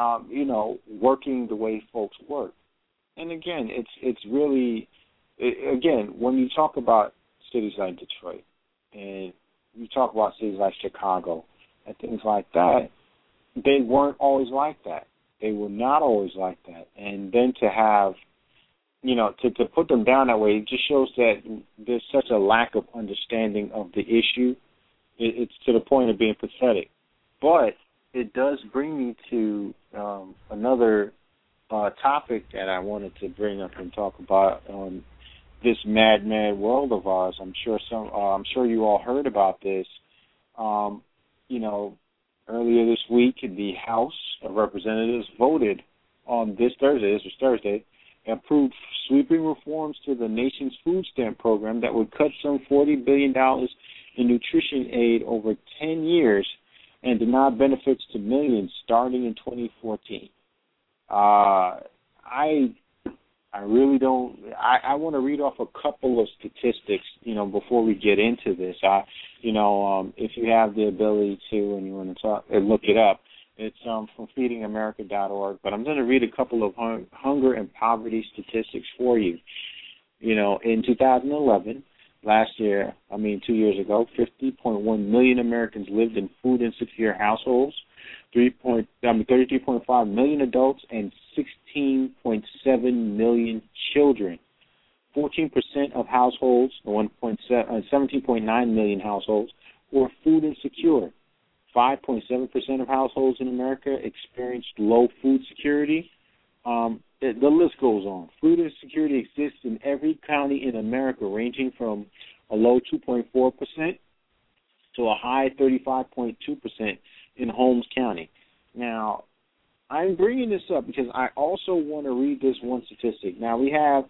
Um, you know, working the way folks work. And again, it's it's really again when you talk about cities like Detroit and you talk about cities like Chicago and things like that, they weren't always like that. They were not always like that. And then to have you know, to, to put them down that way, it just shows that there's such a lack of understanding of the issue. It, it's to the point of being pathetic. But it does bring me to um, another uh, topic that I wanted to bring up and talk about on this mad, mad world of ours. I'm sure some. Uh, I'm sure you all heard about this. Um, you know, earlier this week, the House of Representatives voted on this Thursday. This was Thursday approved sweeping reforms to the nation's food stamp program that would cut some $40 billion in nutrition aid over 10 years and deny benefits to millions starting in 2014. Uh, I I really don't. I, I want to read off a couple of statistics, you know, before we get into this. I, you know, um, if you have the ability to and you want to talk, look it up. It's um, from feedingamerica.org, but I'm going to read a couple of hung- hunger and poverty statistics for you. You know, in 2011, last year, I mean two years ago, 50.1 million Americans lived in food insecure households. 3 point, I mean 33.5 million adults and 16.7 million children. 14% of households, 1.7, uh, 17.9 million households, were food insecure. 5.7% of households in America experienced low food security. Um, the, the list goes on. Food insecurity exists in every county in America, ranging from a low 2.4% to a high 35.2% in Holmes County. Now, I'm bringing this up because I also want to read this one statistic. Now, we have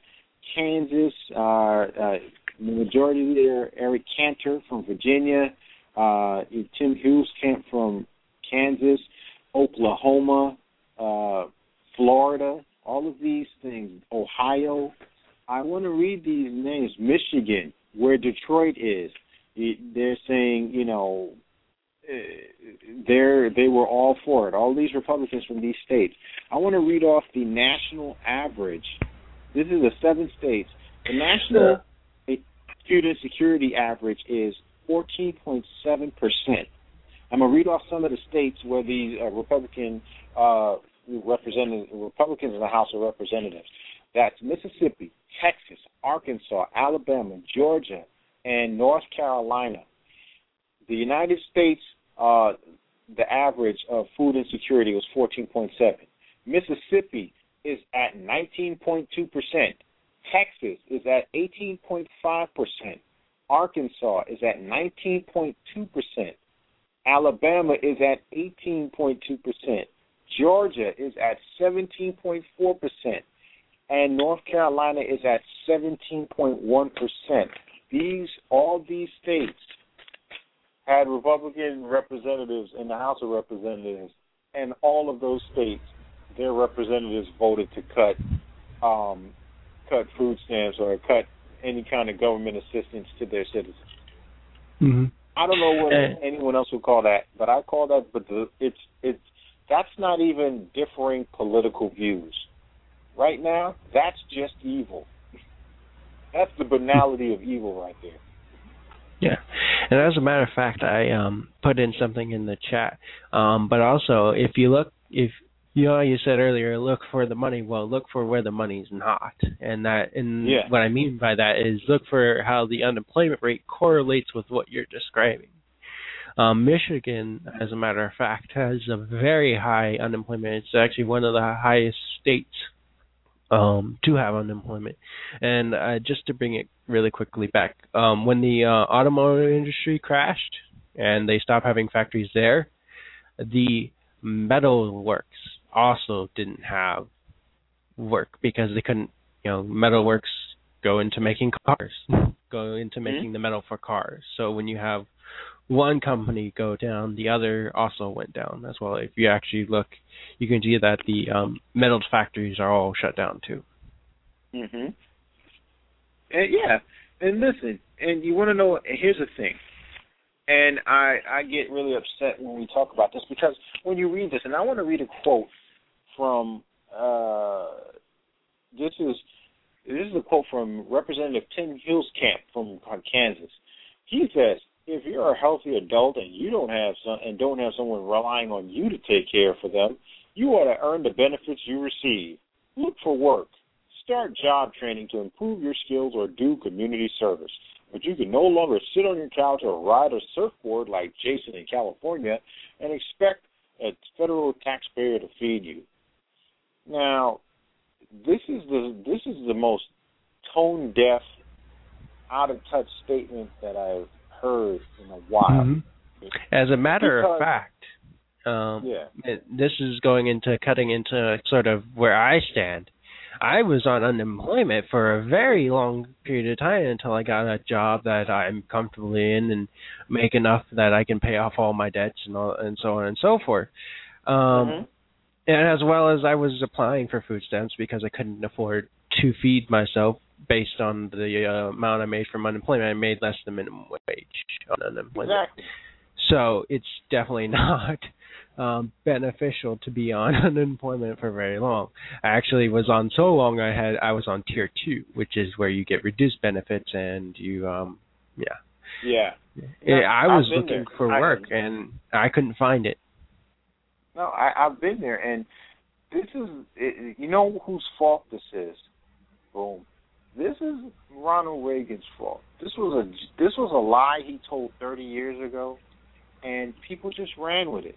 Kansas, uh, uh, the majority leader Eric Cantor from Virginia, uh, Tim Huelskamp from Kansas, Oklahoma, uh, Florida, all of these things, Ohio. I want to read these names. Michigan, where Detroit is, they're saying, you know, uh, they're they were all for it. All these Republicans from these states. I want to read off the national average. This is the seven states. The national food insecurity average is 14.7 percent. I'm gonna read off some of the states where the uh, Republican uh, representative Republicans in the House of Representatives. That's Mississippi, Texas, Arkansas, Alabama, Georgia, and North Carolina. The United States, uh, the average of food insecurity was 14.7. Mississippi is at 19.2 percent. Texas is at 18.5 percent. Arkansas is at 19.2%. Alabama is at 18.2%. Georgia is at 17.4%. And North Carolina is at 17.1%. These all these states had Republican representatives in the House of Representatives, and all of those states, their representatives voted to cut um, cut food stamps or cut any kind of government assistance to their citizens. Mm-hmm. I don't know what uh, anyone else would call that, but I call that. But the, it's it's that's not even differing political views. Right now, that's just evil. That's the banality of evil right there. Yeah, and as a matter of fact, I um put in something in the chat. Um, but also, if you look, if you know you said earlier look for the money well look for where the money's not and that and yeah. what i mean by that is look for how the unemployment rate correlates with what you're describing um, michigan as a matter of fact has a very high unemployment it's actually one of the highest states um, to have unemployment and uh, just to bring it really quickly back um, when the uh, automotive industry crashed and they stopped having factories there the metal works also didn't have work because they couldn't, you know, metal works go into making cars, go into Mm-hmm. making the metal for cars. So when you have one company go down, the other also went down as well. If you actually look, you can see that the um, metal factories are all shut down too. Mhm. And yeah, and listen, and you want to know? and Here's the thing, and I I get really upset when we talk about this because when you read this, and I want to read a quote from uh this is this is a quote from Representative Tim Huelskamp from Kansas. He says, "If you're a healthy adult and you don't have some and don't have someone relying on you to take care for them, you ought to earn the benefits you receive. Look for work, start job training to improve your skills, or do community service. But you can no longer sit on your couch or ride a surfboard like Jason in California and expect a federal taxpayer to feed you." Now, this is the this is the most tone deaf, out of touch statement that I've heard in a while. Mhm. As a matter Because- of fact, um, Yeah. it, this is going into cutting into sort of where I stand. I was on unemployment for a very long period of time until I got a job that I'm comfortably in and make enough that I can pay off all my debts and all, and so on and so forth. Um, Mhm. and as well as I was applying for food stamps because I couldn't afford to feed myself based on the uh, amount I made from unemployment. I made less than minimum wage on unemployment. Exactly. So it's definitely not um, beneficial to be on unemployment for very long. I actually was on so long I had I was on tier two, which is where you get reduced benefits and you um yeah. Yeah. Yeah, I was looking there. for I- work and I couldn't find it. No, I, I've been there, and this is it, you know whose fault this is. Boom. This is Ronald Reagan's fault. This was a this was a lie he told 30 years ago, and people just ran with it.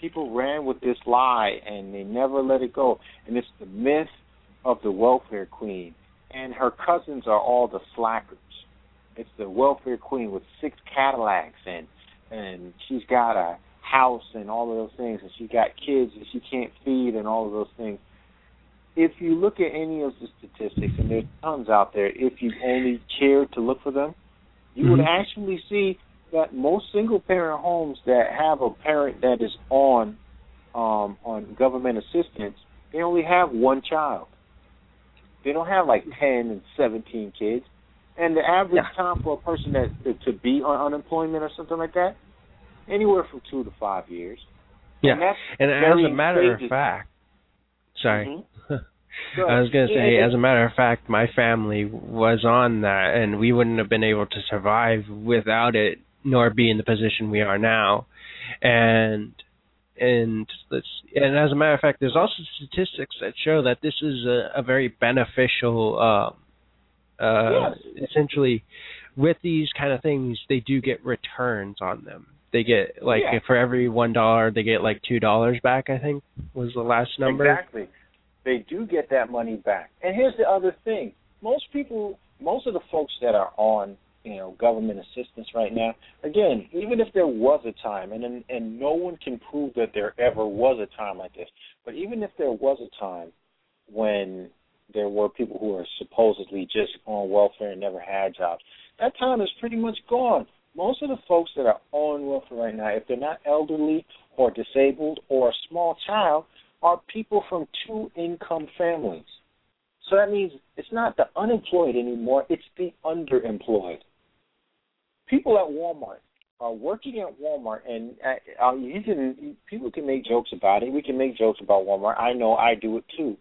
People ran with this lie, and they never let it go. And it's the myth of the welfare queen, and her cousins are all the slackers. It's the welfare queen with six Cadillacs, and and she's got a house and all of those things, and she got kids that she can't feed and all of those things. If you look at any of the statistics, and there's tons out there, if you only care to look for them, you would Mhm. actually see that most single parent homes that have a parent that is on um, on government assistance, they only have one child. They don't have like ten and seventeen kids. And the average time for a person that to be on unemployment or something like that, anywhere from two to five years. Yeah. And that's And as a matter of fact, sorry. Mhm. I was going to say, as a matter of fact, my family was on that, and we wouldn't have been able to survive without it, nor be in the position we are now. And and let's and as a matter of fact, there's also statistics that show that this is a, a very beneficial. Uh, uh, Essentially, with these kind of things, they do get returns on them. They get like Yeah. for every one dollar, they get like two dollars back. I think was the last number. Exactly. They do get that money back. And here's the other thing. Most people most of the folks that are on, you know, government assistance right now, again, even if there was a time and and, and no one can prove that there ever was a time like this, but even if there was a time when there were people who are supposedly just on welfare and never had jobs, that time is pretty much gone. Most of the folks that are on welfare right now, if they're not elderly or disabled or a small child, are people from two income families. So that means it's not the unemployed anymore, it's the underemployed. People at Walmart are working at Walmart, and uh, uh, you can people can make jokes about it. We can make jokes about Walmart. I know I do it too.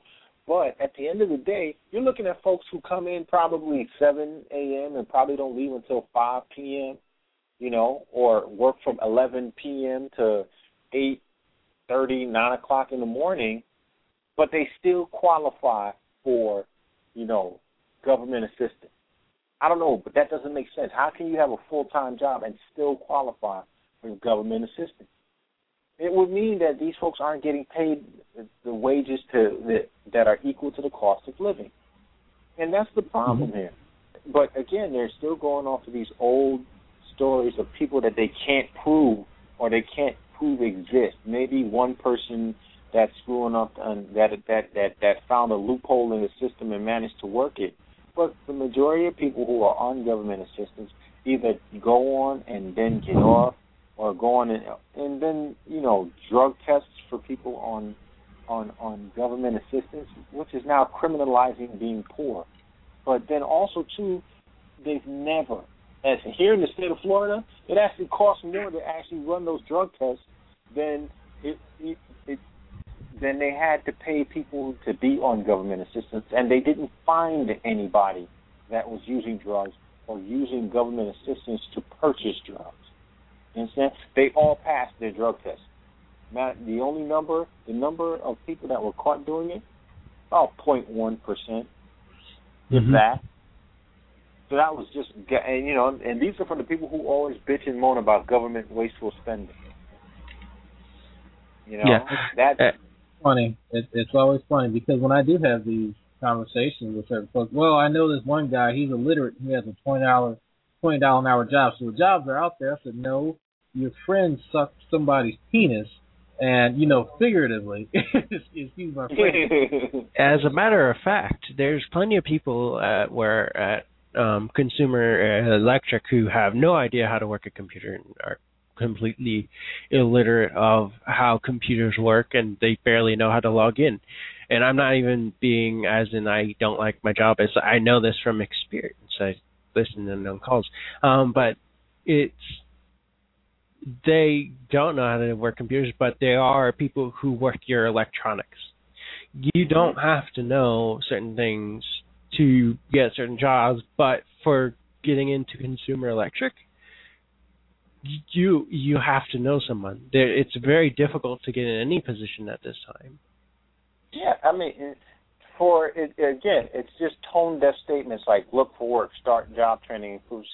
But at the end of the day, you're looking at folks who come in probably 7 a.m. and probably don't leave until 5 p.m. You know, or work from 11 p.m. to 8 thirty, nine o'clock in the morning, but they still qualify for, you know, government assistance. I don't know, but that doesn't make sense. How can you have a full time job and still qualify for government assistance? It would mean that these folks aren't getting paid the wages to that, that are equal to the cost of living, and that's the problem mm-hmm. here. But again, they're still going off of these old stories of people that they can't prove or they can't prove exist. Maybe one person that's screwing up and that that that that found a loophole in the system and managed to work it. But the majority of people who are on government assistance either go on and then get off, or go on and and then you know drug tests for people on on on government assistance, which is now criminalizing being poor. But then also too, they've never, as here in the state of Florida, it actually costs more to actually run those drug tests than it, it, it than they had to pay people to be on government assistance, and they didn't find anybody that was using drugs or using government assistance to purchase drugs. You understand? They all passed their drug test. Now, the only number, the number of people that were caught doing it, about 0.1 percent, Mhm. that. So that was just, and you know, and these are from the people who always bitch and moan about government wasteful spending. You know, Yeah. that Uh, funny. It, it's always funny because when I do have these conversations with certain folks, well, I know this one guy. He's illiterate. He has a twenty dollar twenty dollar an hour job. So the jobs are out there. I said, no, your friend sucked somebody's penis, and you know, figuratively. excuse my French. As a matter of fact, there's plenty of people at where at um, Consumer uh, Electric who have no idea how to work a computer and are completely illiterate of how computers work, and they barely know how to log in. And I'm not even being as in I don't like my job. As I know this from experience. I listen in on calls, um, but it's they don't know how to work computers, but there are people who work your electronics you don't have to know certain things to get certain jobs, but for getting into consumer electric, you you have to know someone. There, it's very difficult to get in any position at this time. Yeah, I mean, for it again, it's just tone deaf statements like "look for work, start job training, Who's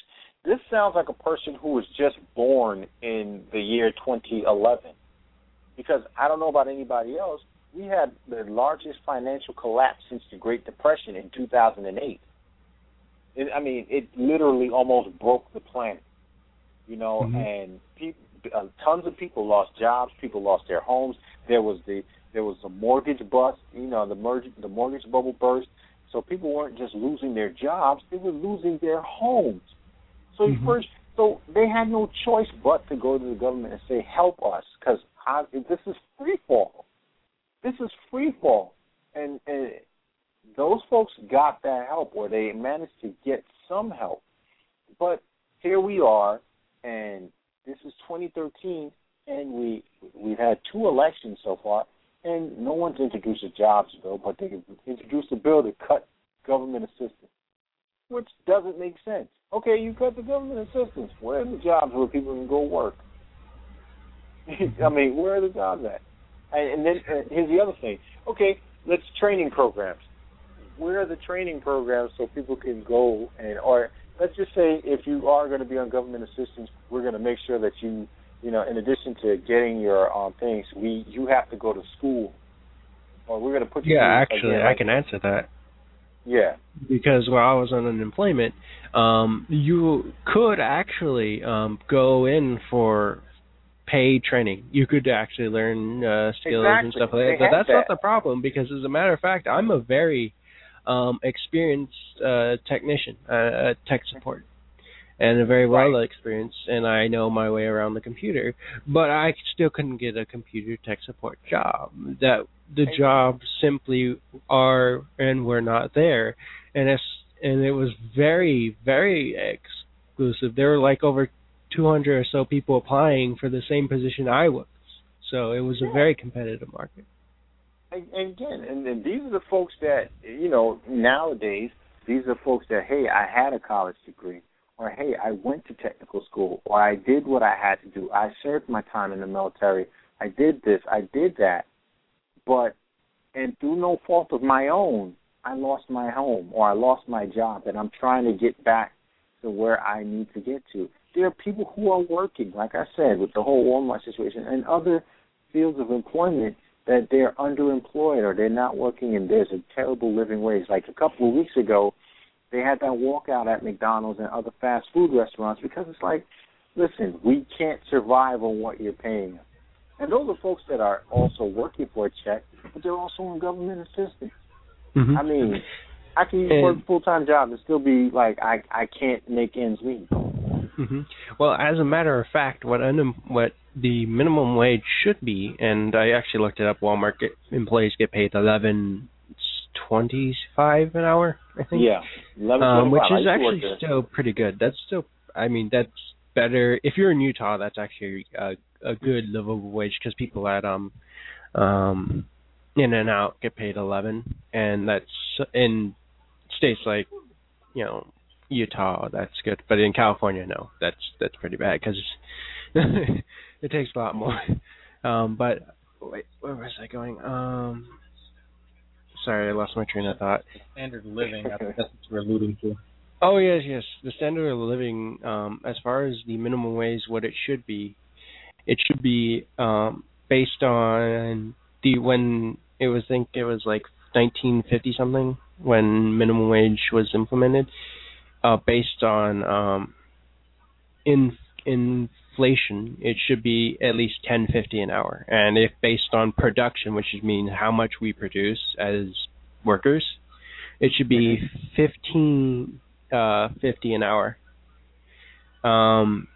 This sounds like a person who was just born in the year 2011. Because I don't know about anybody else, we had the largest financial collapse since the Great Depression in 2008. It, I mean, it literally almost broke the planet. You know, Mhm. and people, uh, tons of people lost jobs. People lost their homes. There was the there was a mortgage bust. You know, the merge, the mortgage bubble burst. So people weren't just losing their jobs; they were losing their homes. So Mhm. first, so they had no choice but to go to the government and say, "Help us," because this is free fall. This is free fall, and, and those folks got that help, or they managed to get some help. But here we are, and this is 2013, and we we've had two elections so far, and no one's introduced a jobs bill, but they introduced a bill to cut government assistance, which doesn't make sense. Okay, you cut the government assistance. Where are the jobs where people can go work? I mean, where are the jobs at? And, and then uh, here's the other thing. Okay, let's training programs. Where are the training programs so people can go and, or let's just say if you are going to be on government assistance, we're going to make sure that you, you know, in addition to getting your um, things, we you have to go to school, or we're going to put you. Yeah, actually, again, I can answer that. Yeah. because while I was on unemployment, um, you could actually um, go in for paid training. You could actually learn uh, skills and stuff like They that. But that's not the problem because, as a matter of fact, I'm a very um, experienced uh, technician, uh, uh, tech support, and a very well experienced, and I know my way around the computer. But I still couldn't get a computer tech support job. That the jobs simply are and were not there, and it's and it was very very exclusive. There were like over 200 or so people applying for the same position I was, so it was a very competitive market. And, and again, and, and these are the folks that you know nowadays. These are folks that hey, I had a college degree, or hey, I went to technical school, or I did what I had to do. I served my time in the military. I did this. I did that. But and through no fault of my own, I lost my home or I lost my job, and I'm trying to get back to where I need to get to. There are people who are working, like I said, with the whole Walmart situation and other fields of employment that they're underemployed or they're not working and there's a terrible living wage. Like a couple of weeks ago, they had that walkout at McDonald's and other fast food restaurants because it's like, listen, we can't survive on what you're paying us. And those are folks that are also working for a check, but they're also on government assistance. Mm-hmm. I mean, I can And- work a full time job and still be like I I can't make ends meet. Hmm Well, as a matter of fact, what un- what the minimum wage should be, and I actually looked it up. Walmart get, employees get paid eleven twenty five an hour, I think. Yeah, eleven um, which is used to work actually still pretty good. That's still, I mean, that's better. If you're in Utah, that's actually a, a good livable wage because people at um, um, in and out get paid eleven, and that's in states like, you know, Utah, that's good. But in California, no, that's that's pretty bad because it takes a lot more. Um, but wait, where was I going? Um, sorry, I lost my train of thought. The Standard living, I think that's what you're alluding to. Oh yes, yes. The standard of living, um, as far as the minimum wage, what it should be, it should be um, based on the when it was think it was like 1950 something when minimum wage was implemented, uh, based on um, in inflation, it should be at least 1050 an hour, and if based on production, which means how much we produce as workers, it should be 15 uh 50 an hour. Um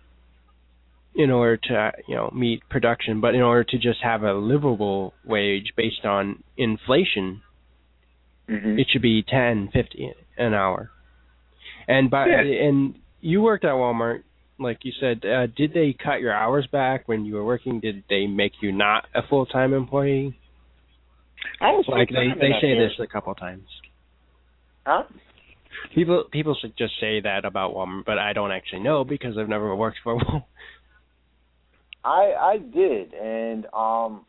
in order to you know meet production but in order to just have a livable wage based on inflation Mhm. it should be 10 50 an hour and by Yeah. and you worked at Walmart like you said uh, did they cut your hours back when you were working did they make you not a full-time employee I was like they they say this a couple times Huh? People people should just say that about Walmart, but I don't actually know because I've never worked for Walmart. I I did, and um,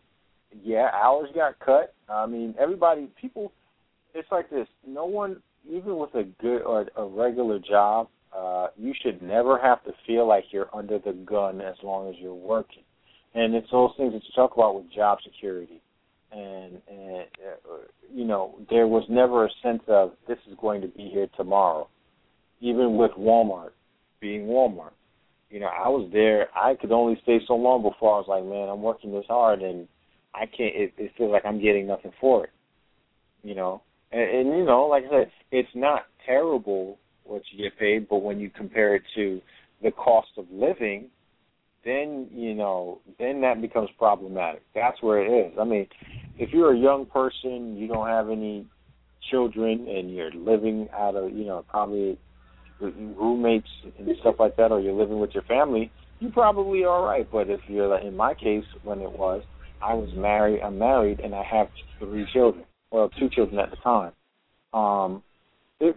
yeah, hours got cut. I mean, everybody, people, it's like this. No one, even with a good or a regular job, uh, you should never have to feel like you're under the gun as long as you're working. And it's those things that you talk about with job security, and and uh, you know, there was never a sense of this is going to be here tomorrow. Even with Walmart being Walmart you know, I was there. I could only stay so long before I was like, man, I'm working this hard, and I can't. It, it feels like I'm getting nothing for it. You know, and, and you know, like I said, it's not terrible what you get paid, but when you compare it to the cost of living, then you know, then that becomes problematic. That's where it is. I mean, if you're a young person, you don't have any children, and you're living out of, you know, probably roommates and stuff like that, or you're living with your family, you probably are all right. But if you're like in my case, when it was, I was married. I'm married, and I have three children. Well, two children at the time. Um, it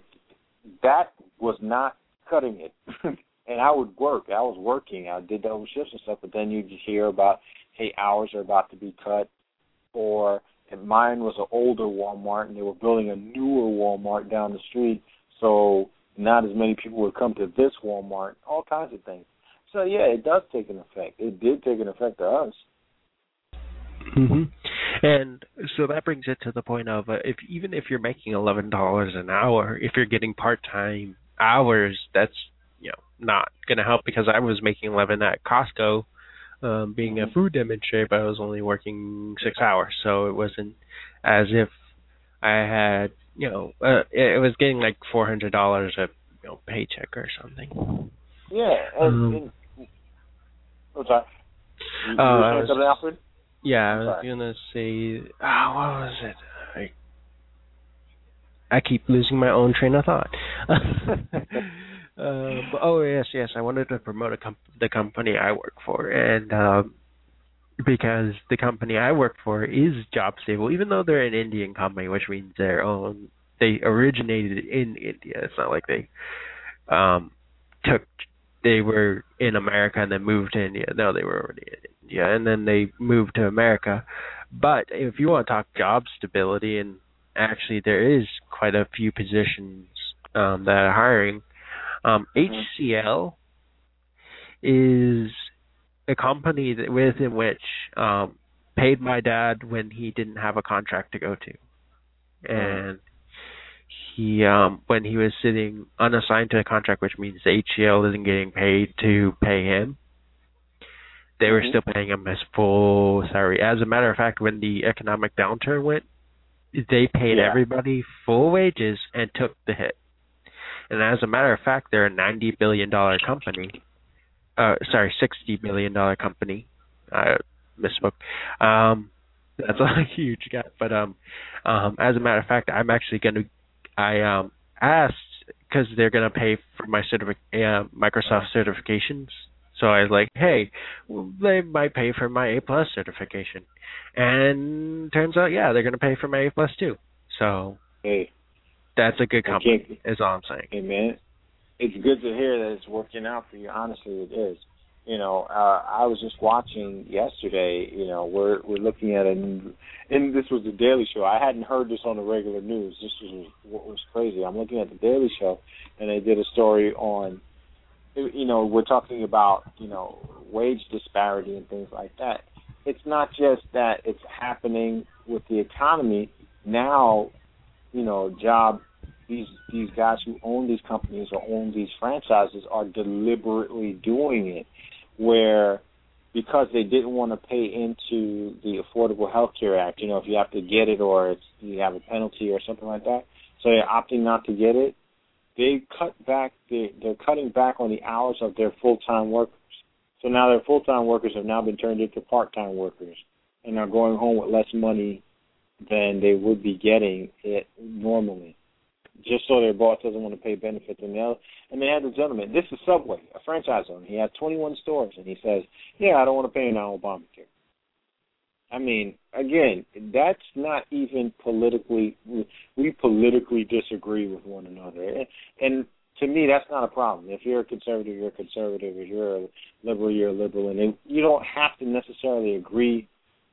that was not cutting it. and I would work. I was working. I did double shifts and stuff. But then you just hear about, hey, hours are about to be cut, or and mine was an older Walmart, and they were building a newer Walmart down the street. So not as many people would come to this Walmart, all kinds of things. So yeah, it does take an effect. It did take an effect to us. hmm And so that brings it to the point of uh, if even if you're making eleven dollars an hour, if you're getting part time hours, that's you know not going to help because I was making eleven at Costco, um, being a food demonstrator, but I was only working six hours, so it wasn't as if I had you know uh, it, it was getting like four hundred dollars a you know paycheck or something. Yeah, Um, what's that? You, you Uh, were I saying was- something, Alfred? Yeah, I was gonna say, oh, what was it? I, I keep losing my own train of thought. uh, but, oh yes, yes, I wanted to promote a comp- the company I work for, and um, because the company I work for is job stable, even though they're an Indian company, which means they're own. They originated in India. It's not like they um took they were in America and then moved to India. No, they were already in India and then they moved to America. But if you want to talk job stability and actually there is quite a few positions um that are hiring. Um HCL is a company that within which um paid my dad when he didn't have a contract to go to. And he um when he was sitting unassigned to a contract which means HCL isn't getting paid to pay him they were Mhm. still paying him his full salary. As a matter of fact, when the economic downturn went, they paid Yeah. everybody full wages and took the hit. And as a matter of fact, they're a ninety billion dollar company. Uh, sorry, sixty billion dollar company. I misspoke. Um, that's a huge gap. But um, um, as a matter of fact, I'm actually gonna. I um asked because they're gonna pay for my certific uh, Microsoft certifications. So I was like, hey, they might pay for my A plus certification, and turns out, yeah, they're gonna pay for my A plus too. So Hey, that's a good company. Is all I'm saying. hey man, it's good to hear that it's working out for you. Honestly, it is. You know, uh, I was just watching yesterday. You know, we're we're looking at an, and this was the Daily Show. I hadn't heard this on the regular news. This was what was crazy. I'm looking at the Daily Show, and they did a story on. You know, we're talking about you know wage disparity and things like that. It's not just that it's happening with the economy. Now, you know, job these these guys who own these companies or own these franchises are deliberately doing it where because they didn't want to pay into the Affordable Health Care Act, you know, if you have to get it or it's you have a penalty or something like that, so they're opting not to get it, they cut back they they're cutting back on the hours of their full time workers. So now their full time workers have now been turned into part time workers and are going home with less money than they would be getting it normally just so their boss doesn't want to pay benefits. And they and they had the gentleman. This is Subway, a franchise owner. He has 21 stores, and he says, "Yeah, I don't want to pay now Obamacare." I mean, again, that's not even politically. We politically disagree with one another, and to me, that's not a problem. If you're a conservative, you're a conservative. If you're a liberal, you're a liberal, and you don't have to necessarily agree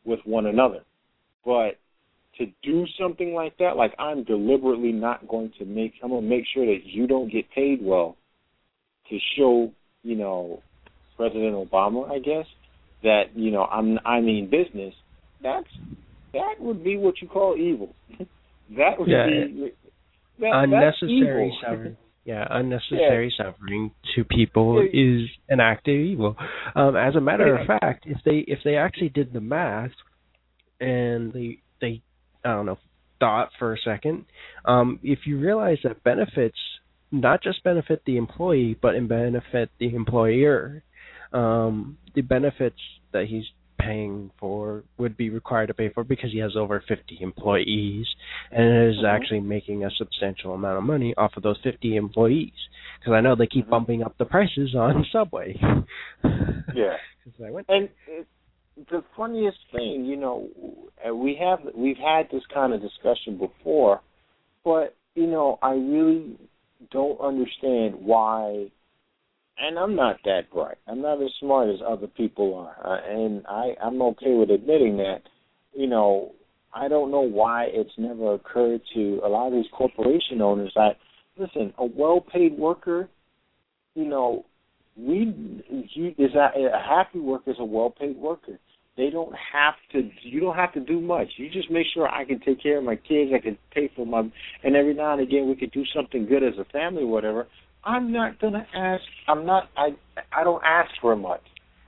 with one another. But to do something like that, like I'm deliberately not going to make I'm gonna make sure that you don't get paid well to show, you know, President Obama, I guess, that, you know, I'm I mean business, that's that would be what you call evil. that would Yeah. be that, unnecessary suffering. Yeah, unnecessary suffering to people is an act of evil. Um, as a matter of fact, if they if they actually did the math and they they I don't know thought for a second, um, if you realize that benefits not just benefit the employee but benefit the employer, um, the benefits that he's paying for would be required to pay for because he has over 50 employees and is Mhm. actually making a substantial amount of money off of those 50 employees because I know they keep bumping up the prices on Subway. Yeah. 'Cause I went And the funniest thing, you know, we have we've had this kind of discussion before, but you know, I really don't understand why. And I'm not that bright. I'm not as smart as other people are, uh, and I I'm okay with admitting that. You know, I don't know why it's never occurred to a lot of these corporation owners that listen, a well-paid worker, you know, we you is a, a happy worker is a well-paid worker. They don't have to. You don't have to do much. You just make sure I can take care of my kids. I can pay for my, and every now and again we could do something good as a family, whatever. I'm not gonna ask. I'm not. I I don't ask for much,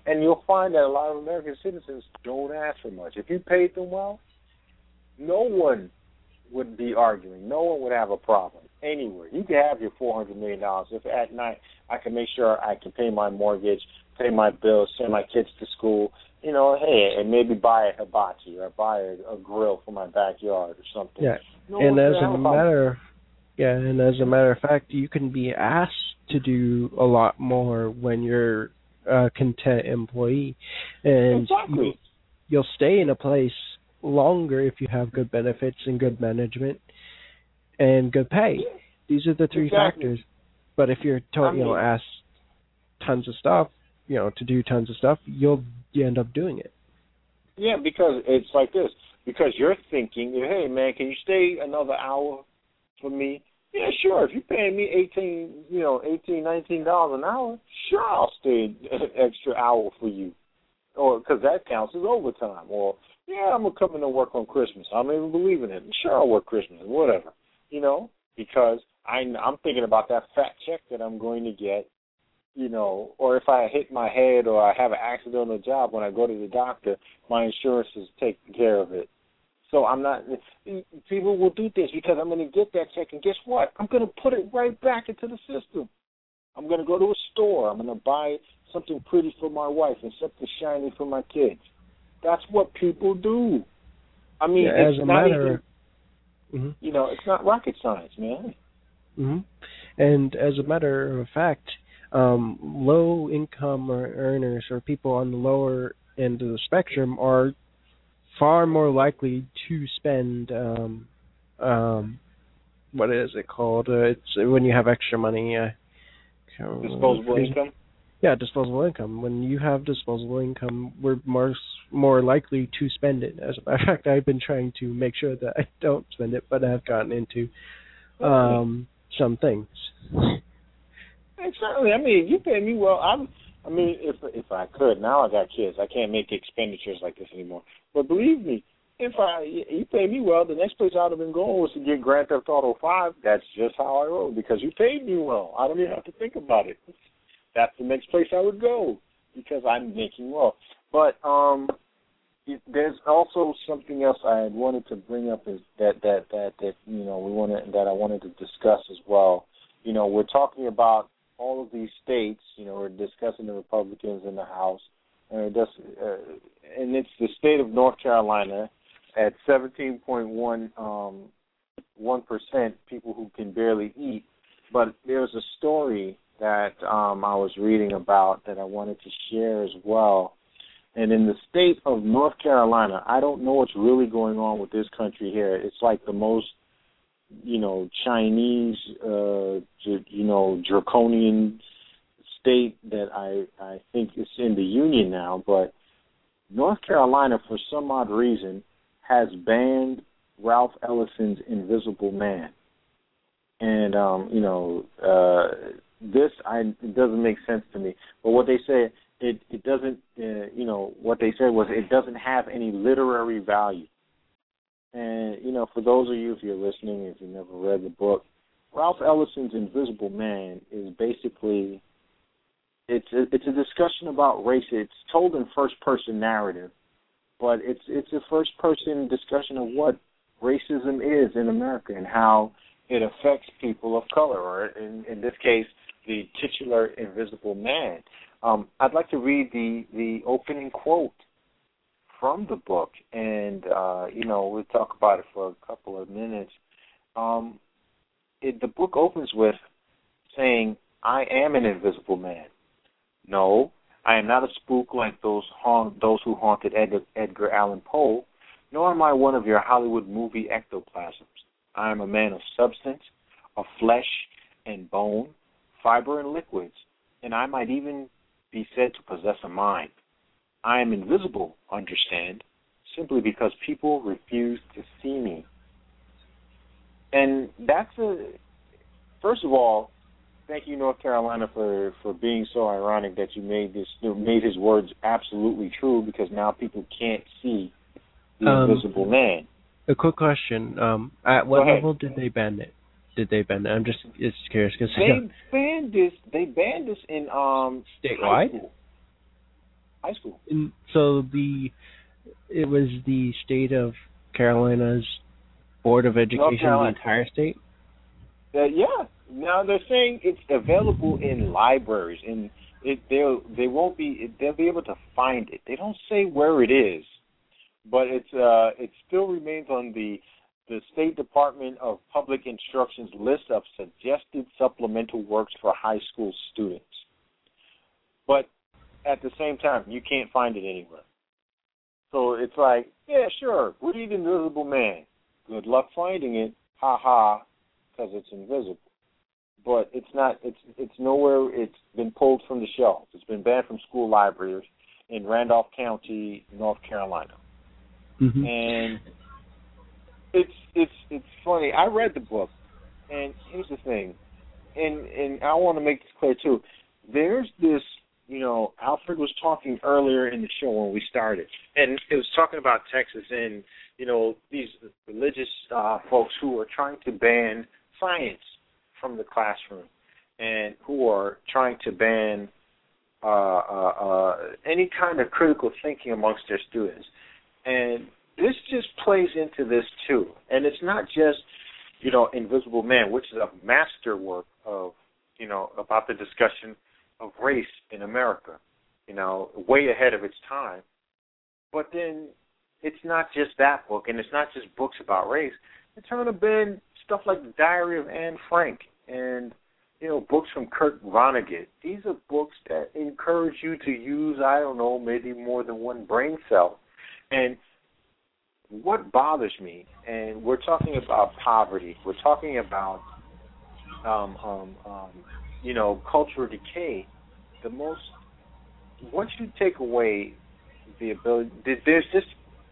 and you'll find that a lot of American citizens don't ask for much. If you paid them well, no one would be arguing. No one would have a problem anywhere. You could have your four hundred million dollars if at night I can make sure I can pay my mortgage, pay my bills, send my kids to school. You know, hey, and maybe buy a hibachi or buy a, a grill for my backyard or something. Yeah, No and as a matter, yeah, and as a matter of fact, you can be asked to do a lot more when you're a content employee, and Exactly. you, you'll stay in a place longer if you have good benefits and good management and good pay. These are the three Exactly. factors. But if you're told, I you know, mean- asked tons of stuff, you know, to do tons of stuff, you'll you end up doing it. Yeah, because it's like this. Because you're thinking, hey man, can you stay another hour for me? Yeah, sure. If you're paying me eighteen, you know, eighteen, nineteen dollars an hour, sure, I'll stay an extra hour for you, or because that counts as overtime. Or yeah, I'm gonna come in and work on Christmas. I don't even believe in it. Sure, I'll work Christmas, whatever. You know, because I, I'm thinking about that fat check that I'm going to get you know, or if I hit my head or I have an accident on the job when I go to the doctor, my insurance is taking care of it. So I'm not. People will do this because I'm going to get that check, and guess what? I'm going to put it right back into the system. I'm going to go to a store. I'm going to buy something pretty for my wife and something shiny for my kids. That's what people do. I mean, Yeah, it's as a not matter- even, Mhm. you know, it's not rocket science, man. hmm And as a matter of fact, um, low income earners or people on the lower end of the spectrum are far more likely to spend um, um, what is it called? Uh, it's when you have extra money. Uh, Disposable income. Yeah, disposable income. When you have disposable income, we're more more likely to spend it. As a matter of fact, I've been trying to make sure that I don't spend it, but I've gotten into um some things. And certainly, I mean, you pay me well. I'm. I mean, if if I could, now I got kids, I can't make expenditures like this anymore. But believe me, if I you pay me well, the next place I'd have been going was to get Grand Theft Auto Five. That's just how I roll because you paid me well. I don't even have to think about it. That's the next place I would go because I'm making well. But um, it, there's also something else I had wanted to bring up is that that that that you know we wanted that I wanted to discuss as well. You know, we're talking about all of these states. You know, we're discussing the Republicans in the House, and it uh, and it's the state of North Carolina at 17.1 um, one percent people who can barely eat. But there's a story that um, I was reading about that I wanted to share as well. And in the state of North Carolina, I don't know what's really going on with this country here. It's like the most, you know, Chinese, uh, you know, draconian state that I I think is in the union now. But North Carolina, for some odd reason, has banned Ralph Ellison's Invisible Man. And um, you know, uh this I it doesn't make sense to me. But what they say it it doesn't uh, you know what they said was it doesn't have any literary value. And you know, for those of you if you're listening, if you've never read the book, Ralph Ellison's Invisible Man is basically it's a, it's a discussion about race. It's told in first person narrative, but it's it's a first person discussion of what racism is in America and how it affects people of color, or in, in this case, the titular invisible man. Um, I'd like to read the, the opening quote from the book, and uh, you know we'll talk about it for a couple of minutes. Um, it, the book opens with saying, "I am an invisible man. No, I am not a spook like those haunt, those who haunted Edgar, Edgar Allan Poe, nor am I one of your Hollywood movie ectoplasms. I am a man of substance, of flesh and bone, fiber and liquids, and I might even be said to possess a mind. I am invisible, understand, simply because people refuse to see me. And that's a first of all, thank you, North Carolina, for for being so ironic that you made this you made his words absolutely true because now people can't see the Um, invisible man. A quick question: um, At what level did they ban it? Did they ban it? I'm just it's curious because They banned this. They banned this in um high Statewide? school. High school. in, so the it was the state of Carolina's Board of Education, the entire state. Uh, yeah. Now they're saying it's available in libraries, and it they'll they won't be they'll be able to find it. They don't say where it is, but it's uh it still remains on the the State Department of Public Instruction's list of suggested supplemental works for high school students. But at the same time, you can't find it anywhere. So it's like, yeah, sure, read Invisible Man. Good luck finding it. Ha ha, because it's invisible. But it's not. It's it's nowhere. It's been pulled from the shelves. It's been banned from school libraries in Randolph County, North Carolina. Mm-hmm. And it's it's it's funny. I read the book, and here's the thing, and and I want to make this clear too. There's this, you know, Alfred was talking earlier in the show when we started, and it was talking about Texas and you know these religious uh, folks who are trying to ban science from the classroom. and who are trying to ban uh, uh, uh, any kind of critical thinking amongst their students. And this just plays into this too. And it's not just, you know, Invisible Man, which is a masterwork of, you know, about the discussion of race in America, you know, way ahead of its time. But then it's not just that book, and it's not just books about race. It's going to been stuff like the Diary of Anne Frank and you know books from Kurt Vonnegut. These are books that encourage you to use I don't know maybe more than one brain cell. And what bothers me, and we're talking about poverty, we're talking about um, um, um, you know cultural decay. The most once you take away the ability, there's this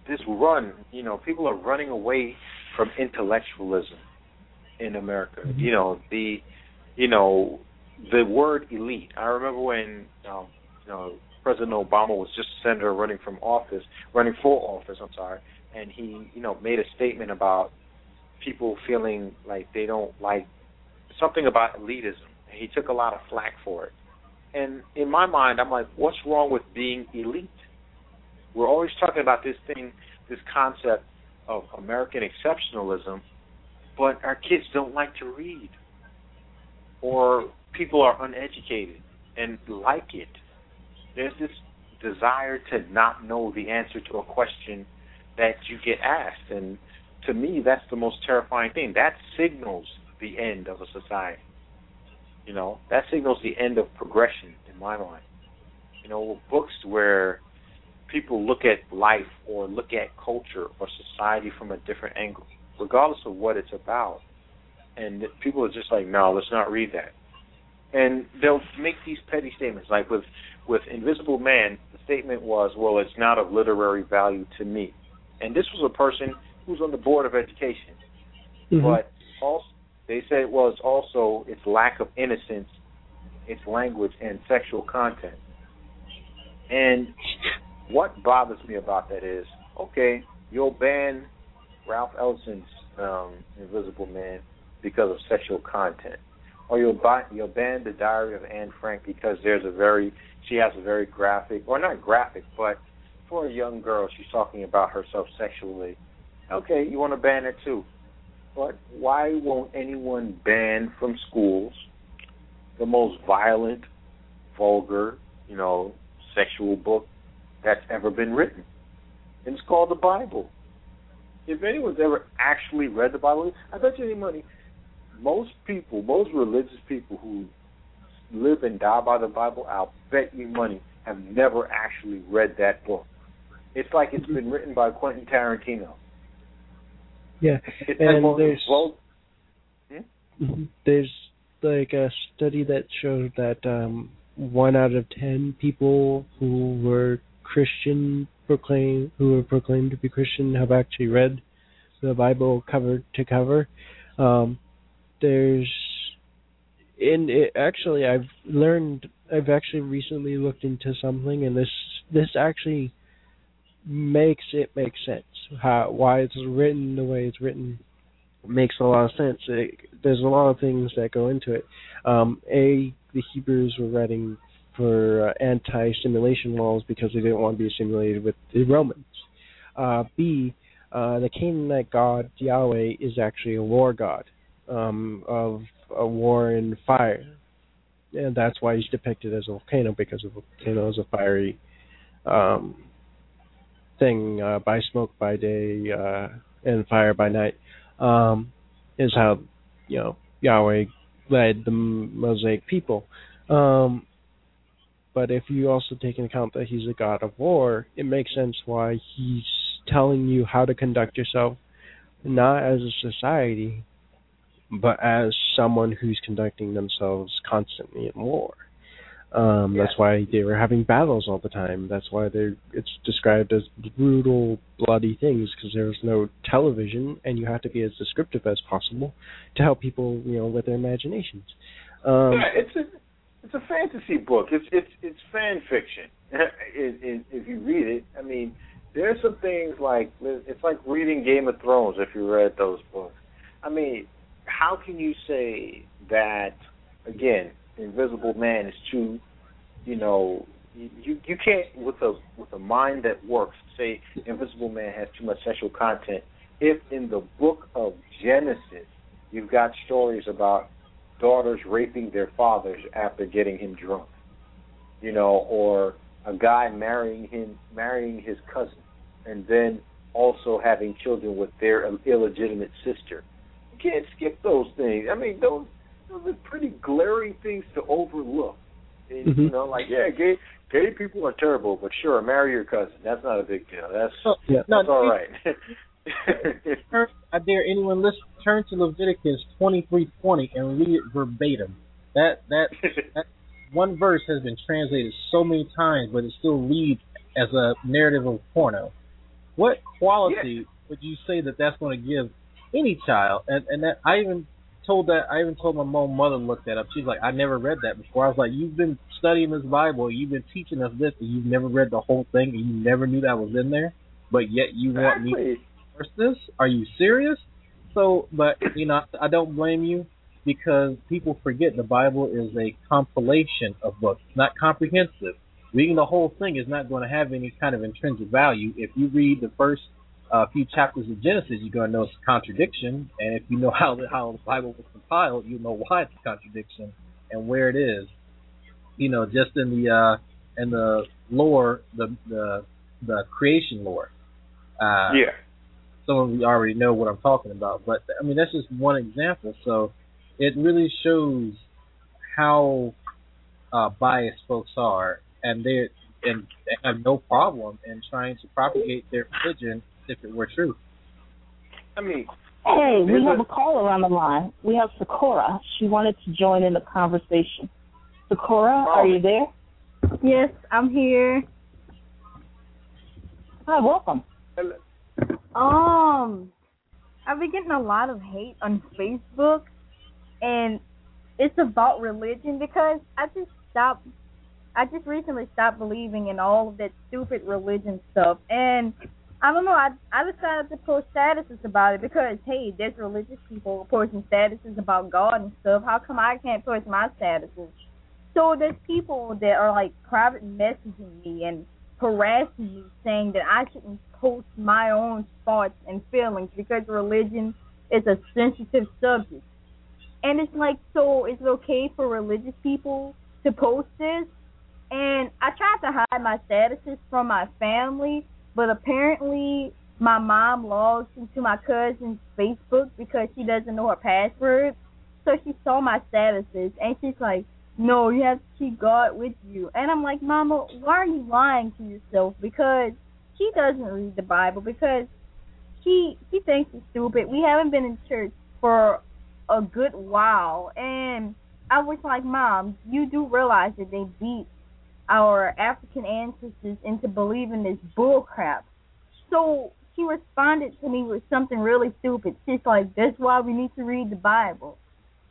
this run. You know, people are running away from intellectualism in America. Mm-hmm. You know, the you know the word elite. I remember when um, you know President Obama was just a senator running from office, running for office. I'm sorry, and he you know made a statement about people feeling like they don't like something about elitism. He took a lot of flack for it. And in my mind, I'm like, what's wrong with being elite? We're always talking about this thing, this concept of American exceptionalism, but our kids don't like to read, or people are uneducated and like it. There's this desire to not know the answer to a question that you get asked, and to me, that's the most terrifying thing. That signals the end of a society. You know, that signals the end of progression in my mind. You know, books where people look at life or look at culture or society from a different angle, regardless of what it's about. And people are just like, no, let's not read that. And they'll make these petty statements. Like with with Invisible Man, the statement was, well, it's not of literary value to me. And this was a person who's on the board of education. Mm-hmm. But also, they said well, it's also its lack of innocence, its language, and sexual content. And what bothers me about that is, okay, you'll ban Ralph Ellison's um, Invisible Man because of sexual content, or you'll buy, you'll ban the Diary of Anne Frank because there's a very she has a very graphic, or not graphic, but for a young girl, she's talking about herself sexually. Okay, you want to ban it too, but why won't anyone ban from schools the most violent, vulgar, you know, sexual book that's ever been written. And it's called the Bible. If anyone's ever actually read the Bible, I bet you any money, most people, most religious people who live and die by the Bible, I'll bet you money, have never actually read that book. It's like it's been written by Quentin Tarantino. Yeah, and there's well, hmm? there's like a study that showed that um, one out of ten people who were Christian proclaim who were proclaimed to be Christian have actually read the Bible cover to cover. Um, there's in it, actually I've learned I've actually recently looked into something and this this actually makes it make sense. How why it's written the way it's written makes a lot of sense. It, there's a lot of things that go into it. Um a the hebrews were writing for uh, anti-simulation laws because they didn't want to be assimilated with the Romans. Uh, B, uh, the Canaanite god Yahweh is actually a war god um, of a war and fire, and that's why he's depicted as a volcano because a volcano is a fiery um, thing uh, by smoke by day uh, and fire by night. Um, is how you know Yahweh led the Mosaic people. Um, but if you also take into account that he's a god of war, it makes sense why he's telling you how to conduct yourself, not as a society, but as someone who's conducting themselves constantly in war. Um, yeah. That's why they were having battles all the time. That's why they're it's described as brutal, bloody things because there's no television, and you have to be as descriptive as possible to help people, you know, with their imaginations. Um, yeah, it's a it's a fantasy book. It's it's it's fan fiction. it, it, if you read it, I mean, there's some things like it's like reading Game of Thrones. If you read those books, I mean, how can you say that again, Invisible Man is too, you know, you you can't with a with a mind that works say Invisible Man has too much sexual content. If in the book of Genesis you've got stories about daughters raping their fathers after getting him drunk, you know, or a guy marrying him marrying his cousin, and then also having children with their illegitimate sister. You can't skip those things. I mean, those those are pretty glaring things to overlook. And, Mm-hmm. You know, like yeah, gay gay people are terrible, but sure, marry your cousin. That's not a big deal. That's Oh, yeah. No, all you- right. Turn, I dare anyone listen turn to Leviticus twenty three twenty and read it verbatim. That that that one verse has been translated so many times, but it still reads as a narrative of porno. What quality would you say that that's going to give any child? And and that I even told that I even told my mom mother looked that up. She's like, I never read that before. I was like, you've been studying this Bible, you've been teaching us this, and you've never read the whole thing, and you never knew that was in there, but yet you want me to enforce this? Are you serious? So, but you know, I don't blame you because people forget the Bible is a compilation of books, not comprehensive. Reading the whole thing is not going to have any kind of intrinsic value. If you read the first uh, few chapters of Genesis, you're going to notice a contradiction, and if you know how the, how the Bible was compiled, you'll know why it's a contradiction and where it is. You know, just in the uh, in the lore, the the the creation lore. Uh, yeah. some of you already know what I'm talking about, but I mean that's just one example. So it really shows how uh, biased folks are, and they and they have no problem in trying to propagate their religion if it were true. I mean, Hey, we have a- a caller on the line. We have Sakura. She wanted to join in the conversation. Sakura, are you there? Yes, I'm here. Hi, welcome. Hello. Um, I've been getting a lot of hate on Facebook, and it's about religion because I just stopped. I just recently stopped believing in all of that stupid religion stuff, and I don't know. I I decided to post statuses about it because hey, there's religious people posting statuses about God and stuff. How come I can't post my statuses? So there's people that are like private messaging me and harassing me, saying that I shouldn't post my own thoughts and feelings because religion is a sensitive subject. And it's like, so is it okay for religious people to post this? And I tried to hide my statuses from my family, but apparently my mom logs into my cousin's Facebook because she doesn't know her password. So she saw my statuses and she's like, no, you have to keep God with you. And I'm like, Mama, why are you lying to yourself? Because she doesn't read the Bible because she she thinks it's stupid. We haven't been in church for a good while, and I was like, Mom, you do realize that they beat our African ancestors into believing this bull crap. So she responded to me with something really stupid. She's like, That's why we need to read the Bible.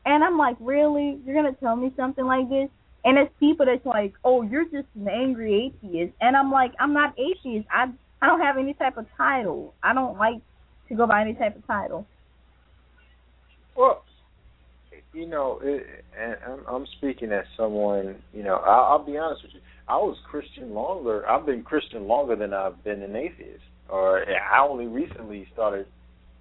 And I'm like, Really? You're gonna tell me something like this? And it's people that's like, Oh, you're just an angry atheist and I'm like, I'm not atheist. I I don't have any type of title. I don't like to go by any type of title. Well, you know, it, and I'm, I'm speaking as someone. You know, I'll, I'll be honest with you. I was Christian longer. I've been Christian longer than I've been an atheist. Or I only recently started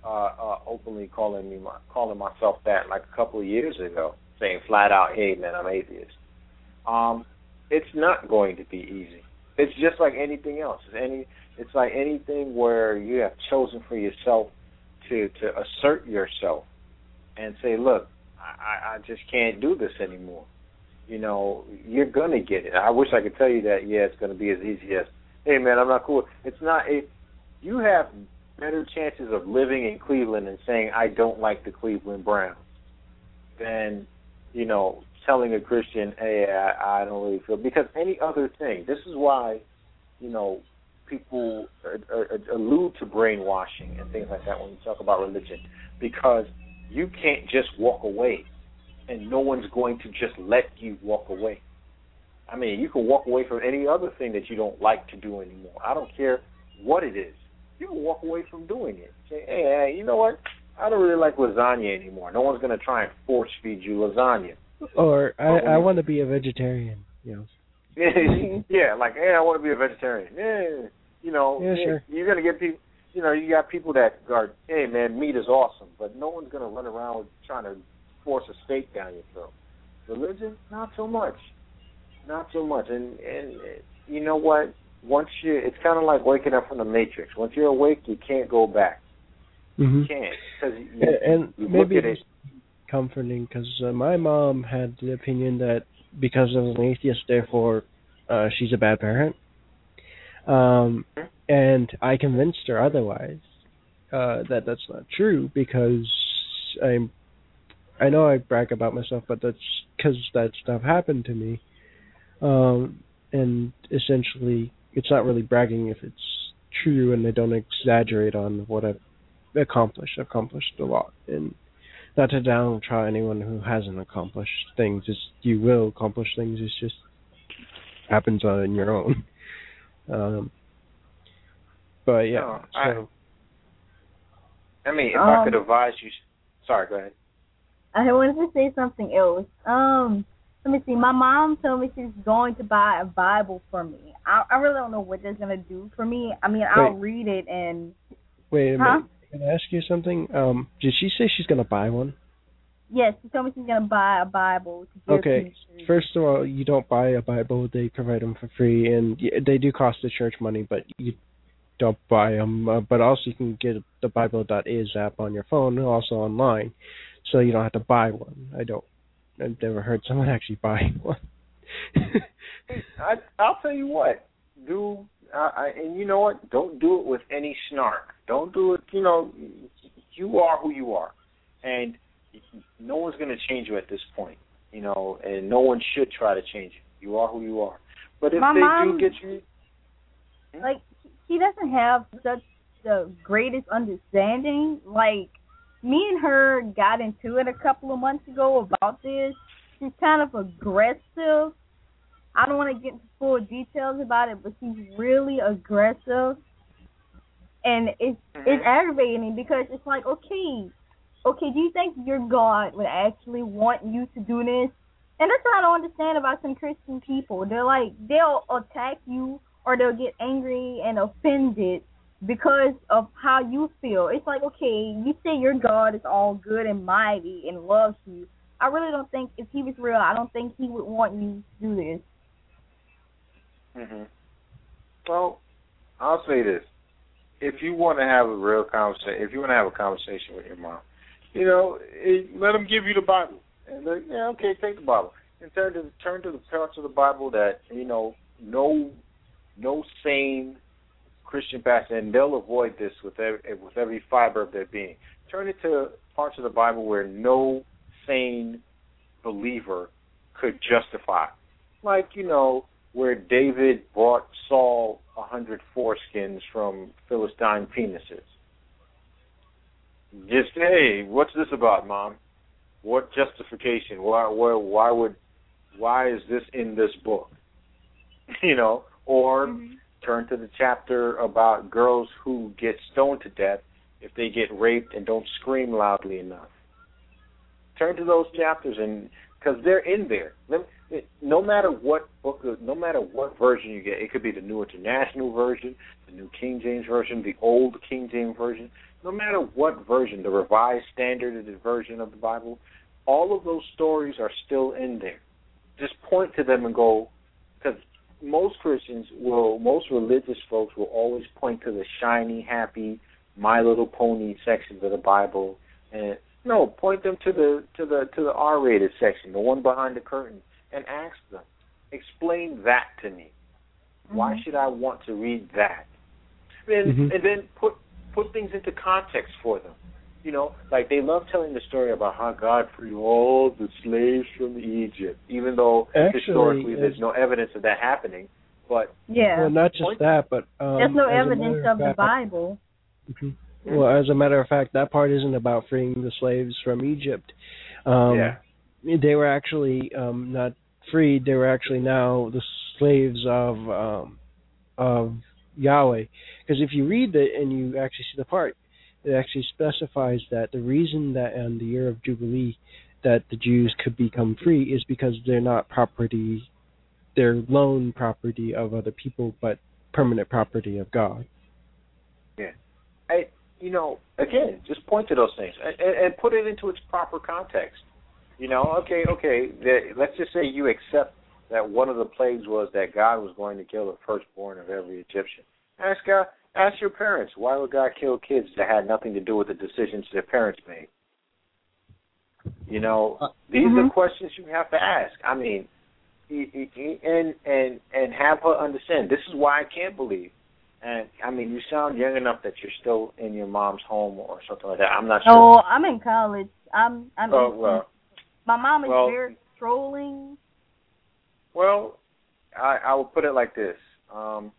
uh, uh, openly calling me my, calling myself that, like a couple of years ago, saying flat out, "Hey, man, I'm atheist." Um, it's not going to be easy. It's just like anything else. It's any. It's like anything where you have chosen for yourself to to assert yourself and say, "Look, I, I just can't do this anymore." You know, you're gonna get it. I wish I could tell you that. Yeah, it's gonna be as easy as, "Hey, man, I'm not cool." It's not. It, you have better chances of living in Cleveland and saying, "I don't like the Cleveland Browns," than you know telling a Christian, "Hey, I, I don't really feel." Because any other thing. This is why, you know, people are, are, allude to brainwashing and things like that when you talk about religion, because you can't just walk away, and no one's going to just let you walk away. I mean, you can walk away from any other thing that you don't like to do anymore. I don't care what it is. You can walk away from doing it. Say, hey, hey you know what? I don't really like lasagna anymore. No one's going to try and force feed you lasagna. Or I I want to be a vegetarian. You know. yeah, like hey, I want to be a vegetarian. Yeah, you know, Yeah, sure. you're gonna get people. You know, you got people that are, hey man, meat is awesome, but no one's gonna run around trying to force a steak down your throat. Religion, not so much, not so much. And and you know what? Once you, it's kind of like waking up from the matrix. Once you're awake, you can't go back. hmm You can't because and you maybe at it. comforting because uh, my mom had the opinion that because I was an atheist, therefore uh, she's a bad parent. Um, and I convinced her otherwise uh, that that's not true because I'm. I know I brag about myself, but that's because that stuff happened to me. Um, and essentially, it's not really bragging if it's true, and I don't exaggerate on what I've accomplished. I've accomplished a lot, and not to downtrodden anyone who hasn't accomplished things. It's, you will accomplish things. It's just happens on your own. Um, but yeah, No, I- so I mean, if I Um, could advise you, sorry, go ahead. I wanted to say something else. Um, let me see. My mom told me she's going to buy a Bible for me. I, I really don't know what that's gonna do for me. I mean, I'll read it and wait a Huh? minute. Can I ask you something? Um, did she say she's gonna buy one? Yes, she told me she's gonna buy a Bible to give Okay. me. First of all, you don't buy a Bible; they provide them for free, and they do cost the church money, but you don't buy them. Uh, but also, you can get the Bible. Bible.is app on your phone, and also online, so you don't have to buy one. I don't. I've never heard someone actually buy one. I, I'll tell you what, do uh, I, and you know what? Don't do it with any snark. Don't do it. You know, you are who you are, and no one's going to change you at this point. You know, and no one should try to change you. You are who you are. But if My they mom- do get you, hmm? like she doesn't have such the greatest understanding. Like me and her got into it a couple of months ago about this. She's kind of aggressive. I don't want to get into full details about it, but she's really aggressive, and it's it's mm-hmm. aggravating because it's like, okay, okay, do you think your God would actually want you to do this? And that's what I don't understand about some Christian people. They're like they'll attack you or they'll get angry and offended because of how you feel. It's like, okay, you say your God is all good and mighty and loves you. I really don't think if he was real, I don't think he would want you to do this. hmm well, I'll say this: if you want to have a real conversation, if you want to have a conversation with your mom, you know, eh, let them give you the Bible. And like, yeah, okay, take the Bible and turn to turn to the parts of the Bible that you know no no sane Christian pastor, and they'll avoid this with every, with every fiber of their being. Turn it to parts of the Bible where no sane believer could justify, like you know where David brought Saul a hundred foreskins from Philistine penises. Just hey, what's this about, mom? What justification? Why, why, why would, why is this in this book? You know, or mm-hmm. turn to the chapter about girls who get stoned to death if they get raped and don't scream loudly enough. Turn to those chapters and because they're in there. No matter what book, no matter what version you get, it could be the New International Version, the New King James Version, the Old King James Version. No matter what version, the Revised Standard version of the Bible, all of those stories are still in there. Just point to them and go, because most Christians will, most religious folks will always point to the shiny, happy, My Little Pony sections of the Bible, and no, point them to the to the to the R-rated section, the one behind the curtain, and ask them, explain that to me. Why should I want to read that? And Mhm. and then put put things into context for them. You know, like they love telling the story about how God freed all the slaves from Egypt, even though Actually, historically there's no evidence of that happening. But Yeah. Well, not just that, but um, There's no evidence matter of the fact- Bible. Mhm. Well, as a matter of fact, that part isn't about freeing the slaves from Egypt. Um, Yeah. They were actually um, not freed. They were actually now the slaves of um, of Yahweh. Because if you read it and you actually see the part, it actually specifies that the reason that on the year of Jubilee that the Jews could become free is because they're not property, they're loan property of other people, but permanent property of God. Yeah. I, you know, again, just point to those things and, and put it into its proper context. You know, okay, okay. The, let's just say you accept that one of the plagues was that God was going to kill the firstborn of every Egyptian. Ask God, ask your parents, why would God kill kids that had nothing to do with the decisions their parents made? You know, these mm-hmm. are questions you have to ask. I mean, and and and have her understand. This is why I can't believe. And I mean, you sound young enough that you're still in your mom's home or something like that. I'm not sure. Oh, I'm in college. I'm. I'm. Oh, well, my mom is well, very controlling. Well, I I will put it like this. Um,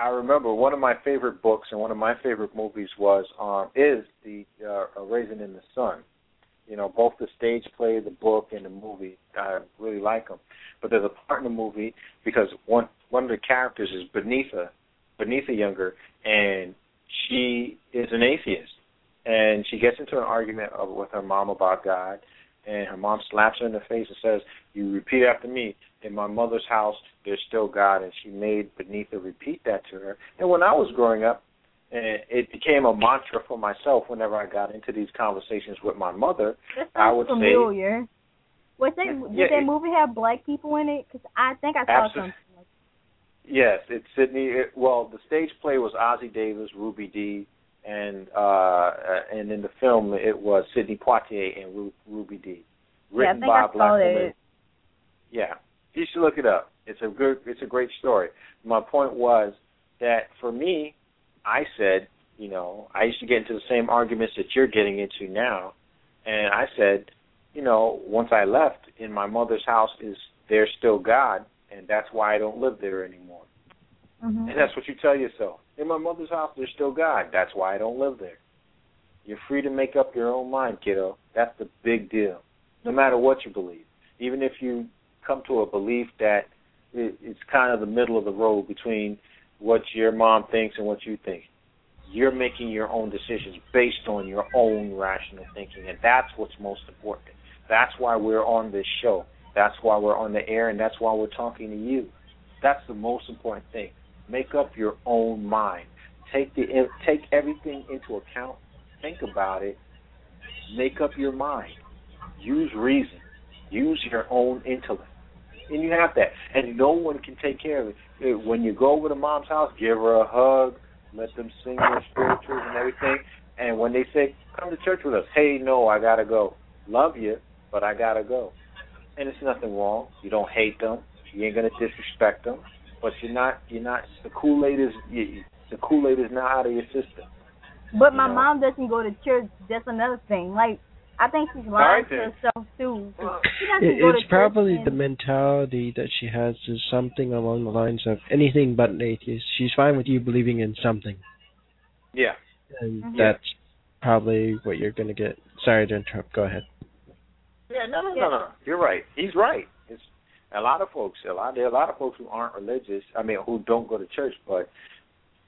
I remember one of my favorite books and one of my favorite movies was um is the uh, Raisin in the Sun. You know, both the stage play, the book, and the movie. I really like them. But there's a part in the movie because one one of the characters is Beneatha, Beneatha Younger, and she is an atheist, and she gets into an argument of, with her mom about God, and her mom slaps her in the face and says, "You repeat after me. In my mother's house, there's still God." And she made Beneatha repeat that to her. And when I was growing up, and it became a mantra for myself whenever I got into these conversations with my mother. That I would familiar. say, Was that Yeah, did that it- movie have black people in it? Because I think I saw something. Yes, it's Sidney. It, well, the stage play was Ossie Davis, Ruby Dee, and uh and in the film it was Sidney Poitier and Ru- Ruby Dee, Yeah, written think by a black woman. Yeah, you should look it up. It's a good, it's a great story. My point was that for me, I said, you know, I used to get into the same arguments that you're getting into now, and I said, you know, once I left, in my mother's house is there's still God, and that's why I don't live there anymore. Mm-hmm. And that's what you tell yourself. In my mother's house, there's still God. That's why I don't live there. You're free to make up your own mind, kiddo. That's the big deal. No matter what you believe, even if you come to a belief that it, it's kind of the middle of the road between what your mom thinks and what you think, you're making your own decisions based on your own rational thinking, and that's what's most important. That's why we're on this show. That's why we're on the air, and that's why we're talking to you. That's the most important thing. Make up your own mind. Take the take everything into account. Think about it. Make up your mind. Use reason. Use your own intellect. And you have that. And no one can take care of it. When you go over to mom's house, give her a hug, let them sing their spirituals and everything. And when they say, come to church with us, hey, no, I got to go. Love you, but I got to go. And it's nothing wrong. You don't hate them. You ain't going to disrespect them. But you're not, you're not, the Kool-Aid is, you, the Kool-Aid is not out of your system. But my know. mom doesn't go to church. That's another thing. Like I think she's lying Alright to herself too. She It, go to it's probably and- the mentality that she has is something along the lines of anything but an atheist. She's fine with you believing in something, Yeah. and Mhm. that's probably what you're going to get. Sorry to interrupt. Go ahead. Yeah, no, no, no, no. You're right. He's right. A lot of folks. A lot there are a lot of folks who aren't religious. I mean, who don't go to church, but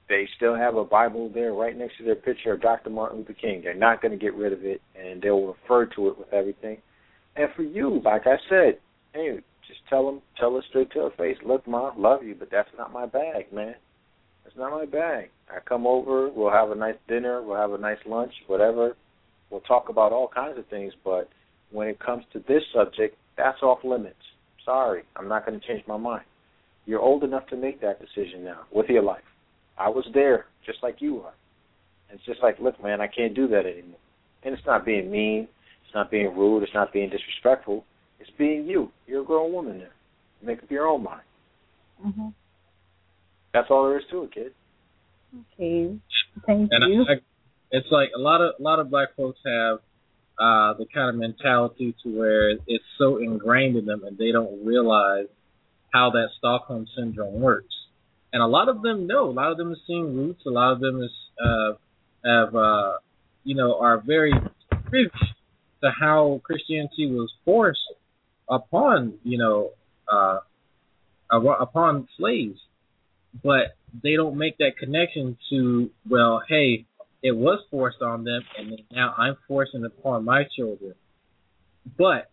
they still have a Bible there right next to their picture of Dr. Martin Luther King. They're not going to get rid of it, and they'll refer to it with everything. And for you, like I said, hey, just tell them, tell her straight to her face. Look, mom, love you, but that's not my bag, man. That's not my bag. I come over, we'll have a nice dinner, we'll have a nice lunch, whatever. We'll talk about all kinds of things, but when it comes to this subject, that's off limits. Sorry, I'm not going to change my mind. You're old enough to make that decision now with your life. I was there, just like you are. And it's just like, look, man, I can't do that anymore. And it's not being mean, it's not being rude, it's not being disrespectful. It's being you. You're a grown woman now. Make up your own mind. Mhm. That's all there is to it, kid. Okay. Thank and you. I, I, it's like a lot of a lot of black folks have uh the kind of mentality to where it's so ingrained in them and they don't realize how that Stockholm syndrome works. And a lot of them know. A lot of them have seen roots. A lot of them is uh have uh you know are very privy to how Christianity was forced upon you know uh upon slaves but they don't make that connection to well hey it was forced on them and now i'm forcing it upon my children but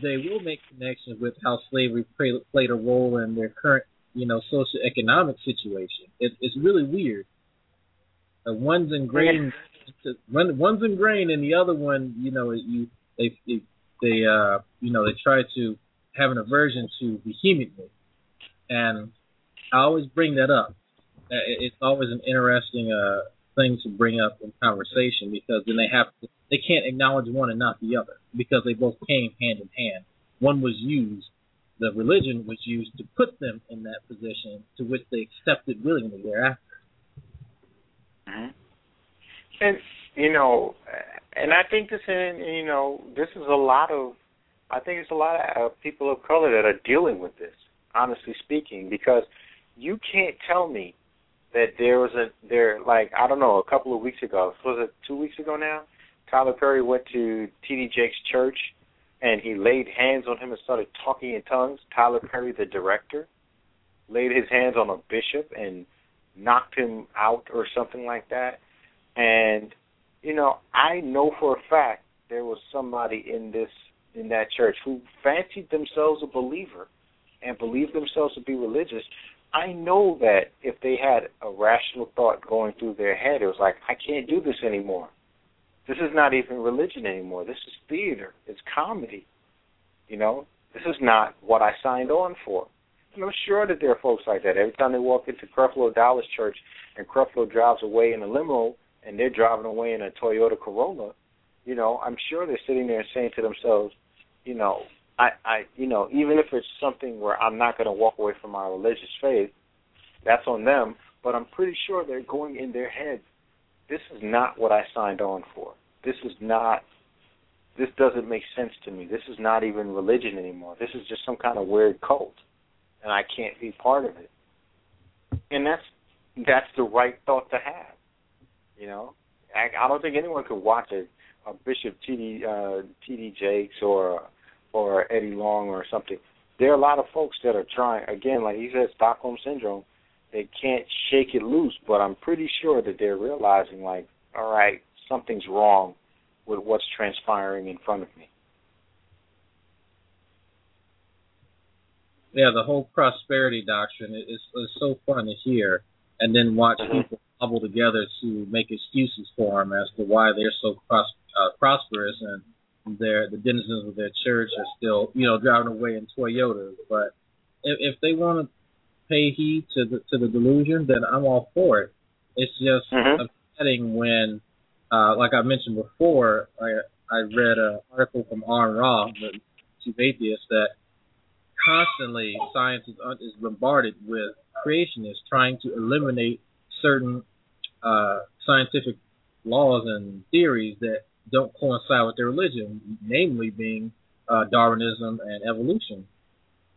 they will make connections with how slavery play, played a role in their current, you know, socioeconomic situation. It, it's really weird. Uh, one's ingrained, one one's ingrained, and the other one, you know, you they they, they uh you know they try to have an aversion to vehemently, and I always bring that up. Uh, It's always an interesting uh thing to bring up in conversation because then they have to they can't acknowledge one and not the other because they both came hand in hand. One was used, the religion was used to put them in that position to which they accepted willingly thereafter. And you know, and I think this, in you know, this is a lot of, I think it's a lot of uh, people of color that are dealing with this. Honestly speaking, because you can't tell me that there was a there like I don't know a couple of weeks ago was it two weeks ago now Tyler Perry went to T.D. Jakes' church and he laid hands on him and started talking in tongues. Tyler Perry, the director, laid his hands on a bishop and knocked him out or something like that. And you know, I know for a fact there was somebody in this in that church who fancied themselves a believer and believed themselves to be religious. I know that if they had a rational thought going through their head, it was like, I can't do this anymore. This is not even religion anymore. This is theater. It's comedy. You know, this is not what I signed on for. And I'm sure that there are folks like that. Every time they walk into Creflo Dollar's church and Creflo drives away in a limo and they're driving away in a Toyota Corolla, you know, I'm sure they're sitting there saying to themselves, you know, I, I, you know, even if it's something where I'm not going to walk away from my religious faith, that's on them. But I'm pretty sure they're going in their heads, this is not what I signed on for. This is not. This doesn't make sense to me. This is not even religion anymore. This is just some kind of weird cult, and I can't be part of it. And that's that's the right thought to have. You know, I, I don't think anyone could watch a, a Bishop T.D. Uh, T.D. Jakes or or Eddie Long or something. There are a lot of folks that are trying. Again, like he said, Stockholm syndrome. They can't shake it loose, but I'm pretty sure that they're realizing, like, all right, something's wrong with what's transpiring in front of me. Yeah, the whole prosperity doctrine is, is so fun to hear, and then watch Mhm. people cobble together to make excuses for them as to why they're so pros- uh, prosperous and their the denizens of their church are still, you know, driving away in Toyotas. But if, if they want to pay heed to the to the delusion, then I'm all for it. It's just Mhm. upsetting when, uh, like I mentioned before, I I read an article from Aron Ra, the chief atheist, that constantly science is, is bombarded with creationists trying to eliminate certain uh, scientific laws and theories that don't coincide with their religion, namely being uh, Darwinism and evolution.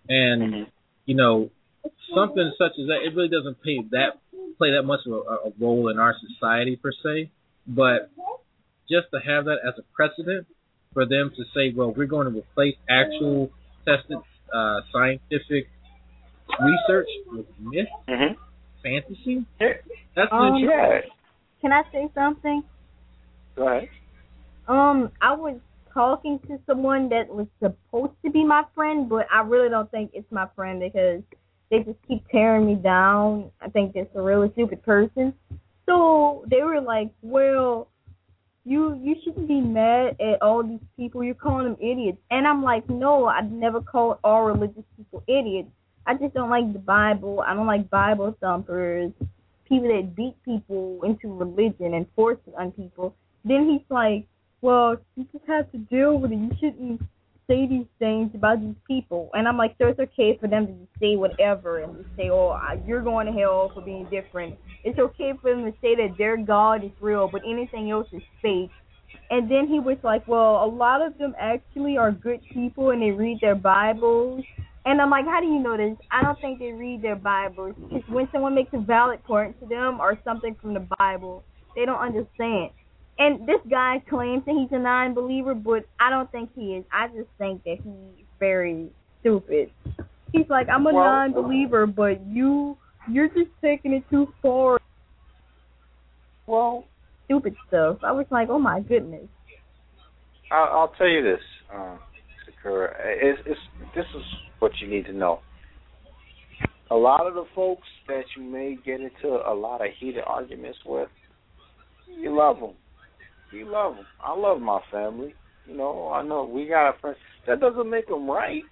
And you know, something such as that, it really doesn't play that play that much of a, a role in our society per se, but just to have that as a precedent for them to say, well, we're going to replace actual tested uh, scientific research with myth, Mhm. fantasy. Yeah. That's Um. Yeah. Can I say something? Go ahead. Um, I was talking to someone that was supposed to be my friend, but I really don't think it's my friend because they just keep tearing me down. I think it's a really stupid person. So they were like, "Well, you you shouldn't be mad at all these people. You're calling them idiots." And I'm like, "No, I've never called all religious people idiots. I just don't like the Bible. I don't like Bible thumpers, people that beat people into religion and force it on people." Then he's like, well, you just have to deal with it. You shouldn't say these things about these people. And I'm like, so it's okay for them to say whatever and just say, oh, you're going to hell for being different. It's okay for them to say that their God is real, but anything else is fake. And then he was like, well, a lot of them actually are good people and they read their Bibles. And I'm like, how do you know this? I don't think they read their Bibles. Because when someone makes a valid point to them or something from the Bible, they don't understand. And this guy claims that he's a non-believer, but I don't think he is. I just think that he's very stupid. He's like, I'm a Well- non-believer, but you you're just taking it too far. Well, stupid stuff. I was like, oh my goodness. I'll, I'll tell you this. uh, Sakura. It's, it's this is what you need to know. A lot of the folks that you may get into a lot of heated arguments with, you love them. You love them. I love my family. You know, I know we got a friend. That doesn't make them right.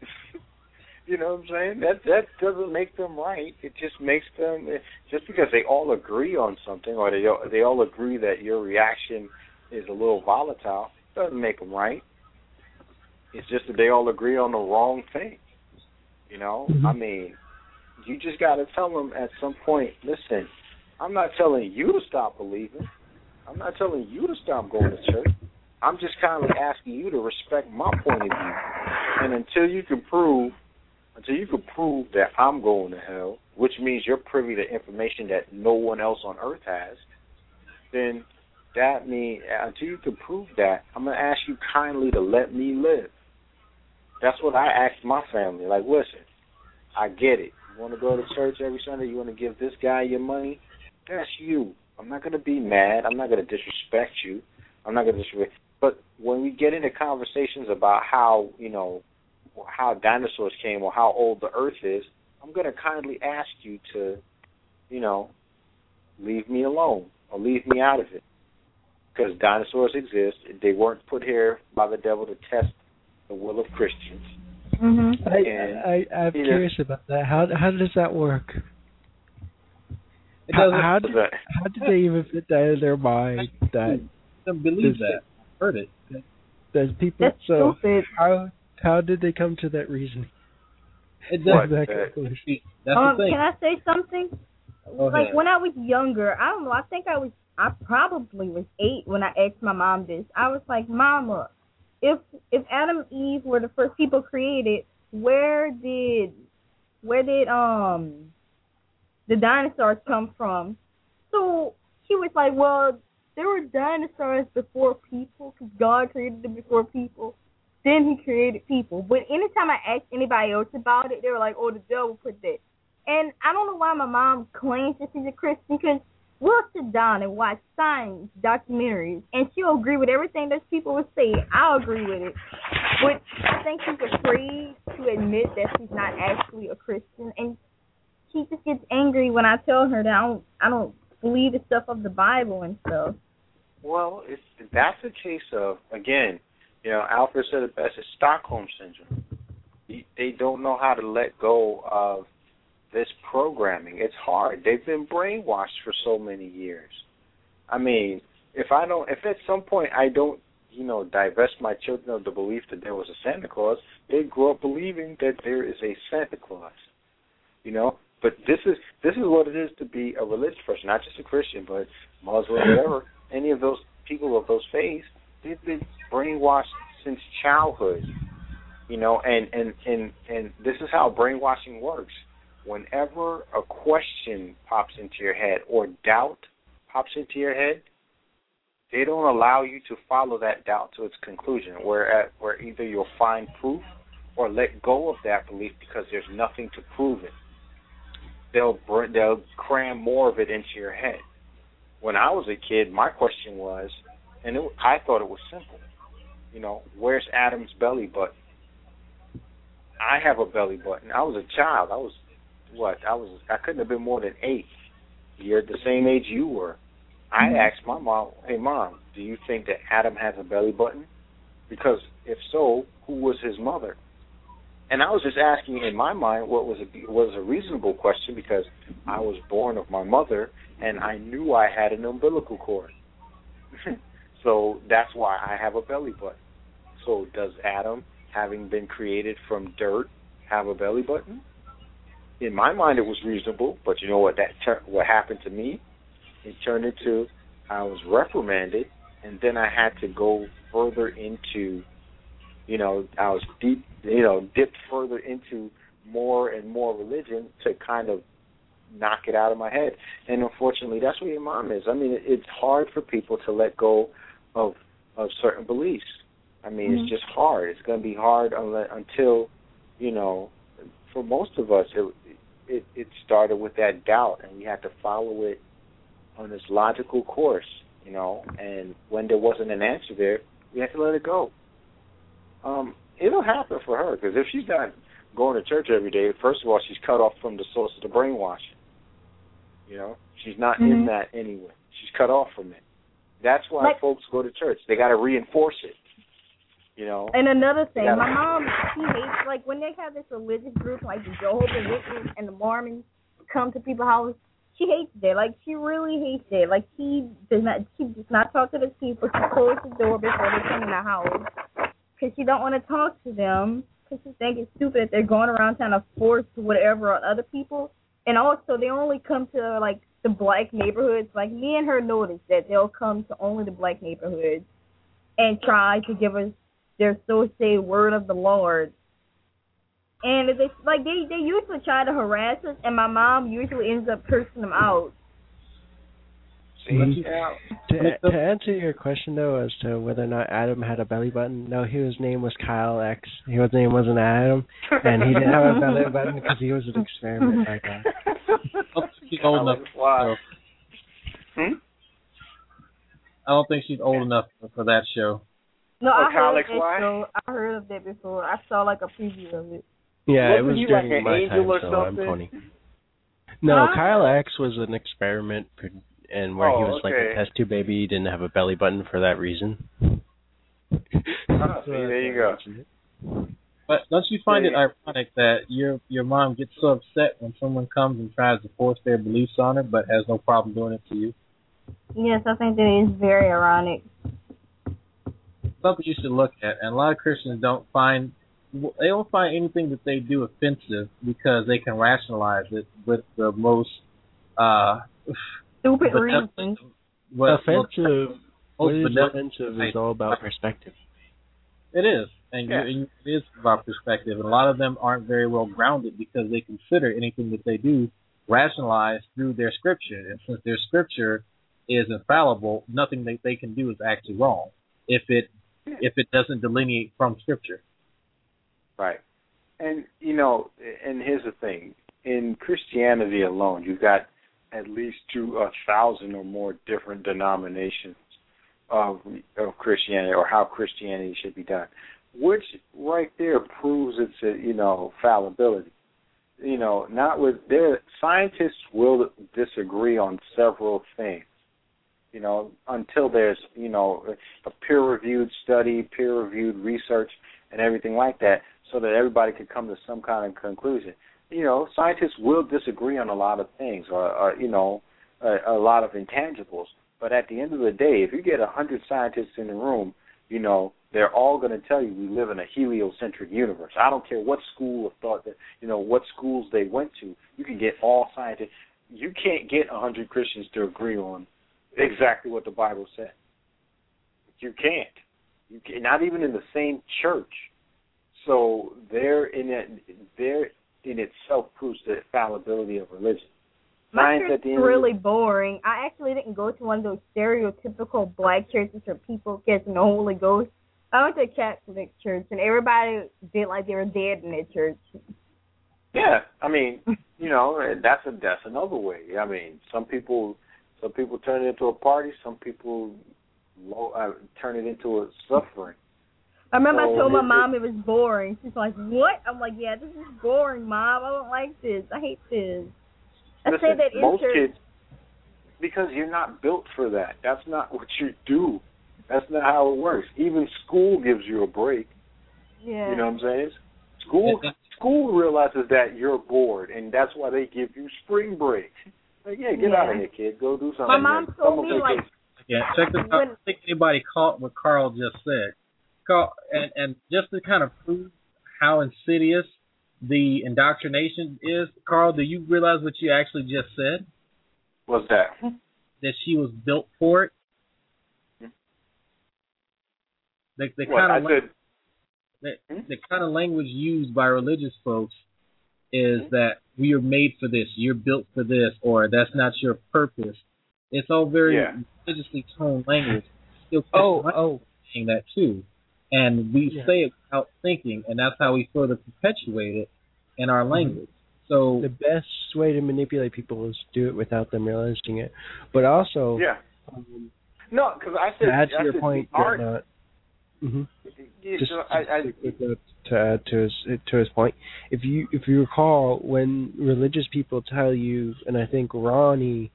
you know what I'm saying? That that doesn't make them right. It just makes them just because they all agree on something or they they all agree that your reaction is a little volatile doesn't make them right. It's just that they all agree on the wrong thing. You know, Mm-hmm. I mean, you just got to tell them at some point. Listen, I'm not telling you to stop believing. I'm not telling you to stop going to church. I'm just kindly asking you to respect my point of view. And until you can prove, until you can prove that I'm going to hell, which means you're privy to information that no one else on earth has, then that means until you can prove that, I'm to ask you kindly to let me live. That's what I asked my family. Like, listen, I get it. You want to go to church every Sunday? You want to give this guy your money? That's you. I'm not going to be mad. I'm not going to disrespect you. I'm not going to disrespect. But when we get into conversations about how you know how dinosaurs came or how old the Earth is, I'm going to kindly ask you to, you know, leave me alone or leave me out of it. Because dinosaurs exist. They weren't put here by the devil to test the will of Christians. Mm-hmm. I, And, I I'm you know- curious about that. How how does that work? It How, how did how did they even fit that in their mind that Don't believe Does- that. Heard it. there's people That's so stupid. how how did they come to that reasoning? It What, that that- conclusion? That's um, the thing. can I say something? Go like ahead. when I was younger, I don't know. I think I was. I probably was eight when I asked my mom this. I was like, "Mama, if if Adam and Eve were the first people created, where did where did um the dinosaurs come from?" So she was like, "Well, there were dinosaurs before people, because God created them before people. Then He created people." But anytime I asked anybody else about it, they were like, "Oh, the devil put that." And I don't know why my mom claims that she's a Christian because we'll sit down and watch science documentaries and she'll agree with everything that people will say. I'll agree with it. But I think she's afraid to admit that she's not actually a Christian and she just gets angry when I tell her that I don't I don't believe the stuff of the Bible and stuff. Well, it's that's a case of again, you know, Alfred said it best. It's Stockholm syndrome. They don't know how to let go of this programming. It's hard. They've been brainwashed for so many years. I mean, if I don't, if at some point I don't, you know, divest my children of the belief that there was a Santa Claus, they grow up believing that there is a Santa Claus. You know, but this is this is what it is to be a religious person, not just a Christian, but Muslim, whatever. Any of those people of those faiths, they've been brainwashed since childhood. You know, and and and and this is how brainwashing works. Whenever a question pops into your head or doubt pops into your head, they don't allow you to follow that doubt to its conclusion. Where at, where either you'll find proof or let go of that belief because there's nothing to prove it. They'll they'll cram more of it into your head. When I was a kid, my question was, and it, I thought it was simple. You know, where's Adam's belly button? I have a belly button. I was a child. I was what? I was. I couldn't have been more than eight. You're the same age you were. I mm-hmm. asked my mom, "Hey, mom, do you think that Adam has a belly button? Because if so, who was his mother?" And I was just asking in my mind what was a was a reasonable question because I was born of my mother and I knew I had an umbilical cord. so that's why I have a belly button. So does Adam, having been created from dirt, have a belly button? In my mind, it was reasonable, but you know what? That tur- what happened to me? It turned into I was reprimanded, and then I had to go further into, you know, I was deep, you know, dipped further into more and more religion to kind of knock it out of my head. And unfortunately, that's where your mom is. I mean, it's hard for people to let go of of certain beliefs. I mean, Mhm. it's just hard. It's going to be hard unless, until, you know, for most of us, it, it it started with that doubt, and we had to follow it on this logical course, you know. And when there wasn't an answer there, we had to let it go. um, it'll happen for her because if she's not going to church every day, first of all, she's cut off from the source of the brainwashing. You know, she's not Mm-hmm. in that anyway. She's cut off from it. That's why Like- folks go to church. They got to reinforce it. You know. And another thing, my mom, she hates like when they have this religious group like the Jehovah's Witnesses and the Mormons come to people's house. She hates it. Like she really hates it. Like she does not. She does not talk to the people. She closes the door before they come in the house because she don't want to talk to them because she think it's stupid that they're going around trying to force whatever on other people. And also, they only come to like the black neighborhoods. Like me and her noticed that they'll come to only the black neighborhoods and try to give us their so say word of the Lord. And they like they they usually try to harass us, and my mom usually ends up cursing them out. See, To, to answer your question though, as to whether or not Adam had a belly button, no, his name was Kyle XY. His name wasn't Adam, and he didn't have a belly button because he was an experiment like that. She's old enough. Why? So, hmm? I don't think she's old enough for that show. No, Oh, I heard Alex, that why? show. I heard of that before. I saw like a preview of it. Yeah, it Wasn't was he like during my time, or so I'm something? 20. No, Huh? Kyle XY was an experiment, pr- and where he Oh, was like a test tube baby, he didn't have a belly button for that reason. Ah, see, there you go. But don't you find it ironic that your your mom gets so upset when someone comes and tries to force their beliefs on her, but has no problem doing it to you? Yes, I think that is very ironic. Something you should look at. And a lot of Christians don't find they don't find anything that they do offensive because they can rationalize it with the most uh Stupid benevolent- reasons. what- offensive. What is benevolent- offensive is all about perspective. It is, and, Yeah. you, and it is about perspective. And a lot of them aren't very well grounded because they consider anything that they do rationalized through their scripture. And since their scripture is infallible, nothing that they can do is actually wrong if it if it doesn't delineate from scripture. Right. And you know, and here's the thing: in Christianity alone, you've got at least to a thousand or more different denominations of of Christianity or how Christianity should be done, which right there proves its you know fallibility. You know, not with there scientists will disagree on several things. You know, until there's you know a peer reviewed study, peer reviewed research, and everything like that, so that everybody can come to some kind of conclusion. You know, scientists will disagree on a lot of things, or, or you know, a, a lot of intangibles. But at the end of the day, if you get a hundred scientists in the room, you know, they're all going to tell you we live in a heliocentric universe. I don't care what school of thought that you know what schools they went to. You can get all scientists. You can't get a hundred Christians to agree on exactly what the Bible said. You can't. You can not even in the same church. So there in it, there in itself proves the fallibility of religion. Church at the end of the- really boring. I actually didn't go to one of those stereotypical black churches where people get no Holy Ghost. I went to a Catholic church and everybody did like they were dead in that church. Yeah, I mean, you know, that's a that's another way. I mean, some people some people turn it into a party. Some people lo- uh, turn it into a suffering. I remember So I oh, told my mom it was boring. She's like, "What?" I'm like, "Yeah, this is boring, mom. I don't like this. I hate this." I Listen, say that in most church. kids because you're not built for that. That's not what you do. That's not how it works. Even school gives you a break. Yeah. You know what I'm saying? School school realizes that you're bored, and that's why they give you spring break. Like, yeah, get Yeah. out of here, kid. Go do something. My mom man. told me like Yeah, check this out. I don't think anybody caught what Karl just said. Karl, and and just to kind of prove how insidious the indoctrination is, Karl, do you realize what you actually just said? What's that? That she was built for it. Hmm? The the What, kind of said- the, hmm? the kind of language used by religious folks is hmm? that we are made for this, you're built for this, or that's not your purpose. It's all very Yeah. religiously toned language. Still Oh, oh. saying that too, and we Yeah. say it without thinking, and that's how we further perpetuate it in our language. So The best way to manipulate people is to do it without them realizing it. But also, Yeah. um, No, because I said to add to I your said point, art. that, uh, mhm. Yeah, just so I, I, to add to his to his point, if you if you recall when religious people tell you, and I think Ronnie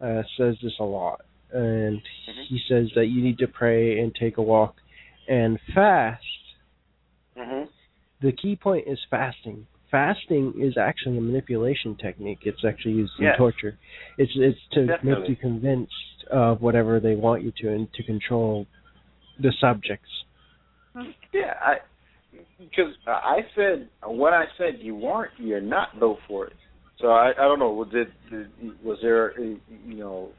uh, says this a lot, and Mm-hmm. he says that you need to pray and take a walk and fast. hmm The key point is fasting. Fasting is actually a manipulation technique. It's actually used in Yes. torture. It's it's to make you convinced of whatever they want you to, and to control the subjects. Yeah, I because I said what I said you weren't, you're not go for it. So I I don't know. Was it was there you know?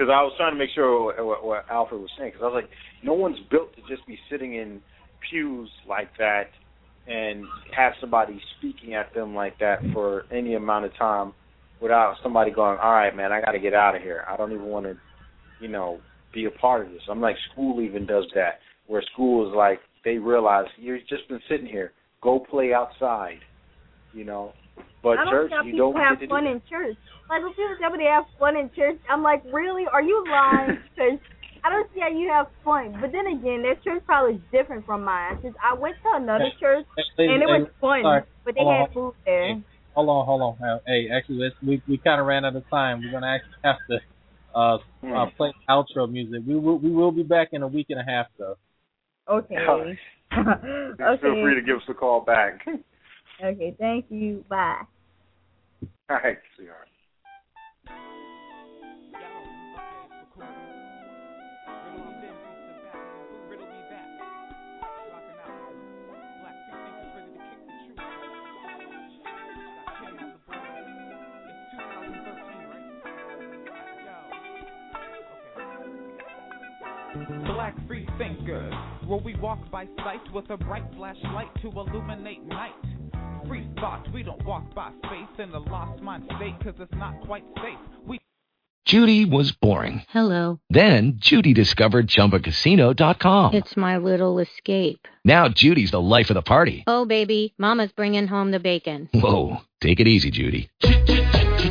Because I was trying to make sure what, what Alfred was saying. Because I was like, no one's built to just be sitting in pews like that and have somebody speaking at them like that for any amount of time without somebody going, all right, man, I got to get out of here. I don't even want to, you know, be a part of this. I'm like, school even does that, where school is like, they realize you've just been sitting here. Go play outside, you know. But I don't church, you don't have get to fun do in church. Like when people tell me they have fun in church, I'm like, really? Are you lying? Because I don't see how you have fun. But then again, their church probably is different from mine. Since I went to another Hey, church and it hey, was fun, sorry. but they Hold on, had food there. Hey, hold on, hold on. Hey, actually, let's, we we kind of ran out of time. We're gonna actually have to uh, Hmm. uh play outro music. We will we will be back in a week and a half though. Okay. okay. Feel free to give us a call back. Okay. Thank you. Bye. All right, sweetheart. Black free thinkers, where we walk by sight with a bright flashlight to illuminate night. Free thought, we don't walk by faith in a lost mind state, cause it's not quite safe. We Judy was boring. Hello. Then Judy discovered ChumbaCasino.com. It's my little escape. Now Judy's the life of the party. Oh, baby, Mama's bringing home the bacon. Whoa, take it easy, Judy.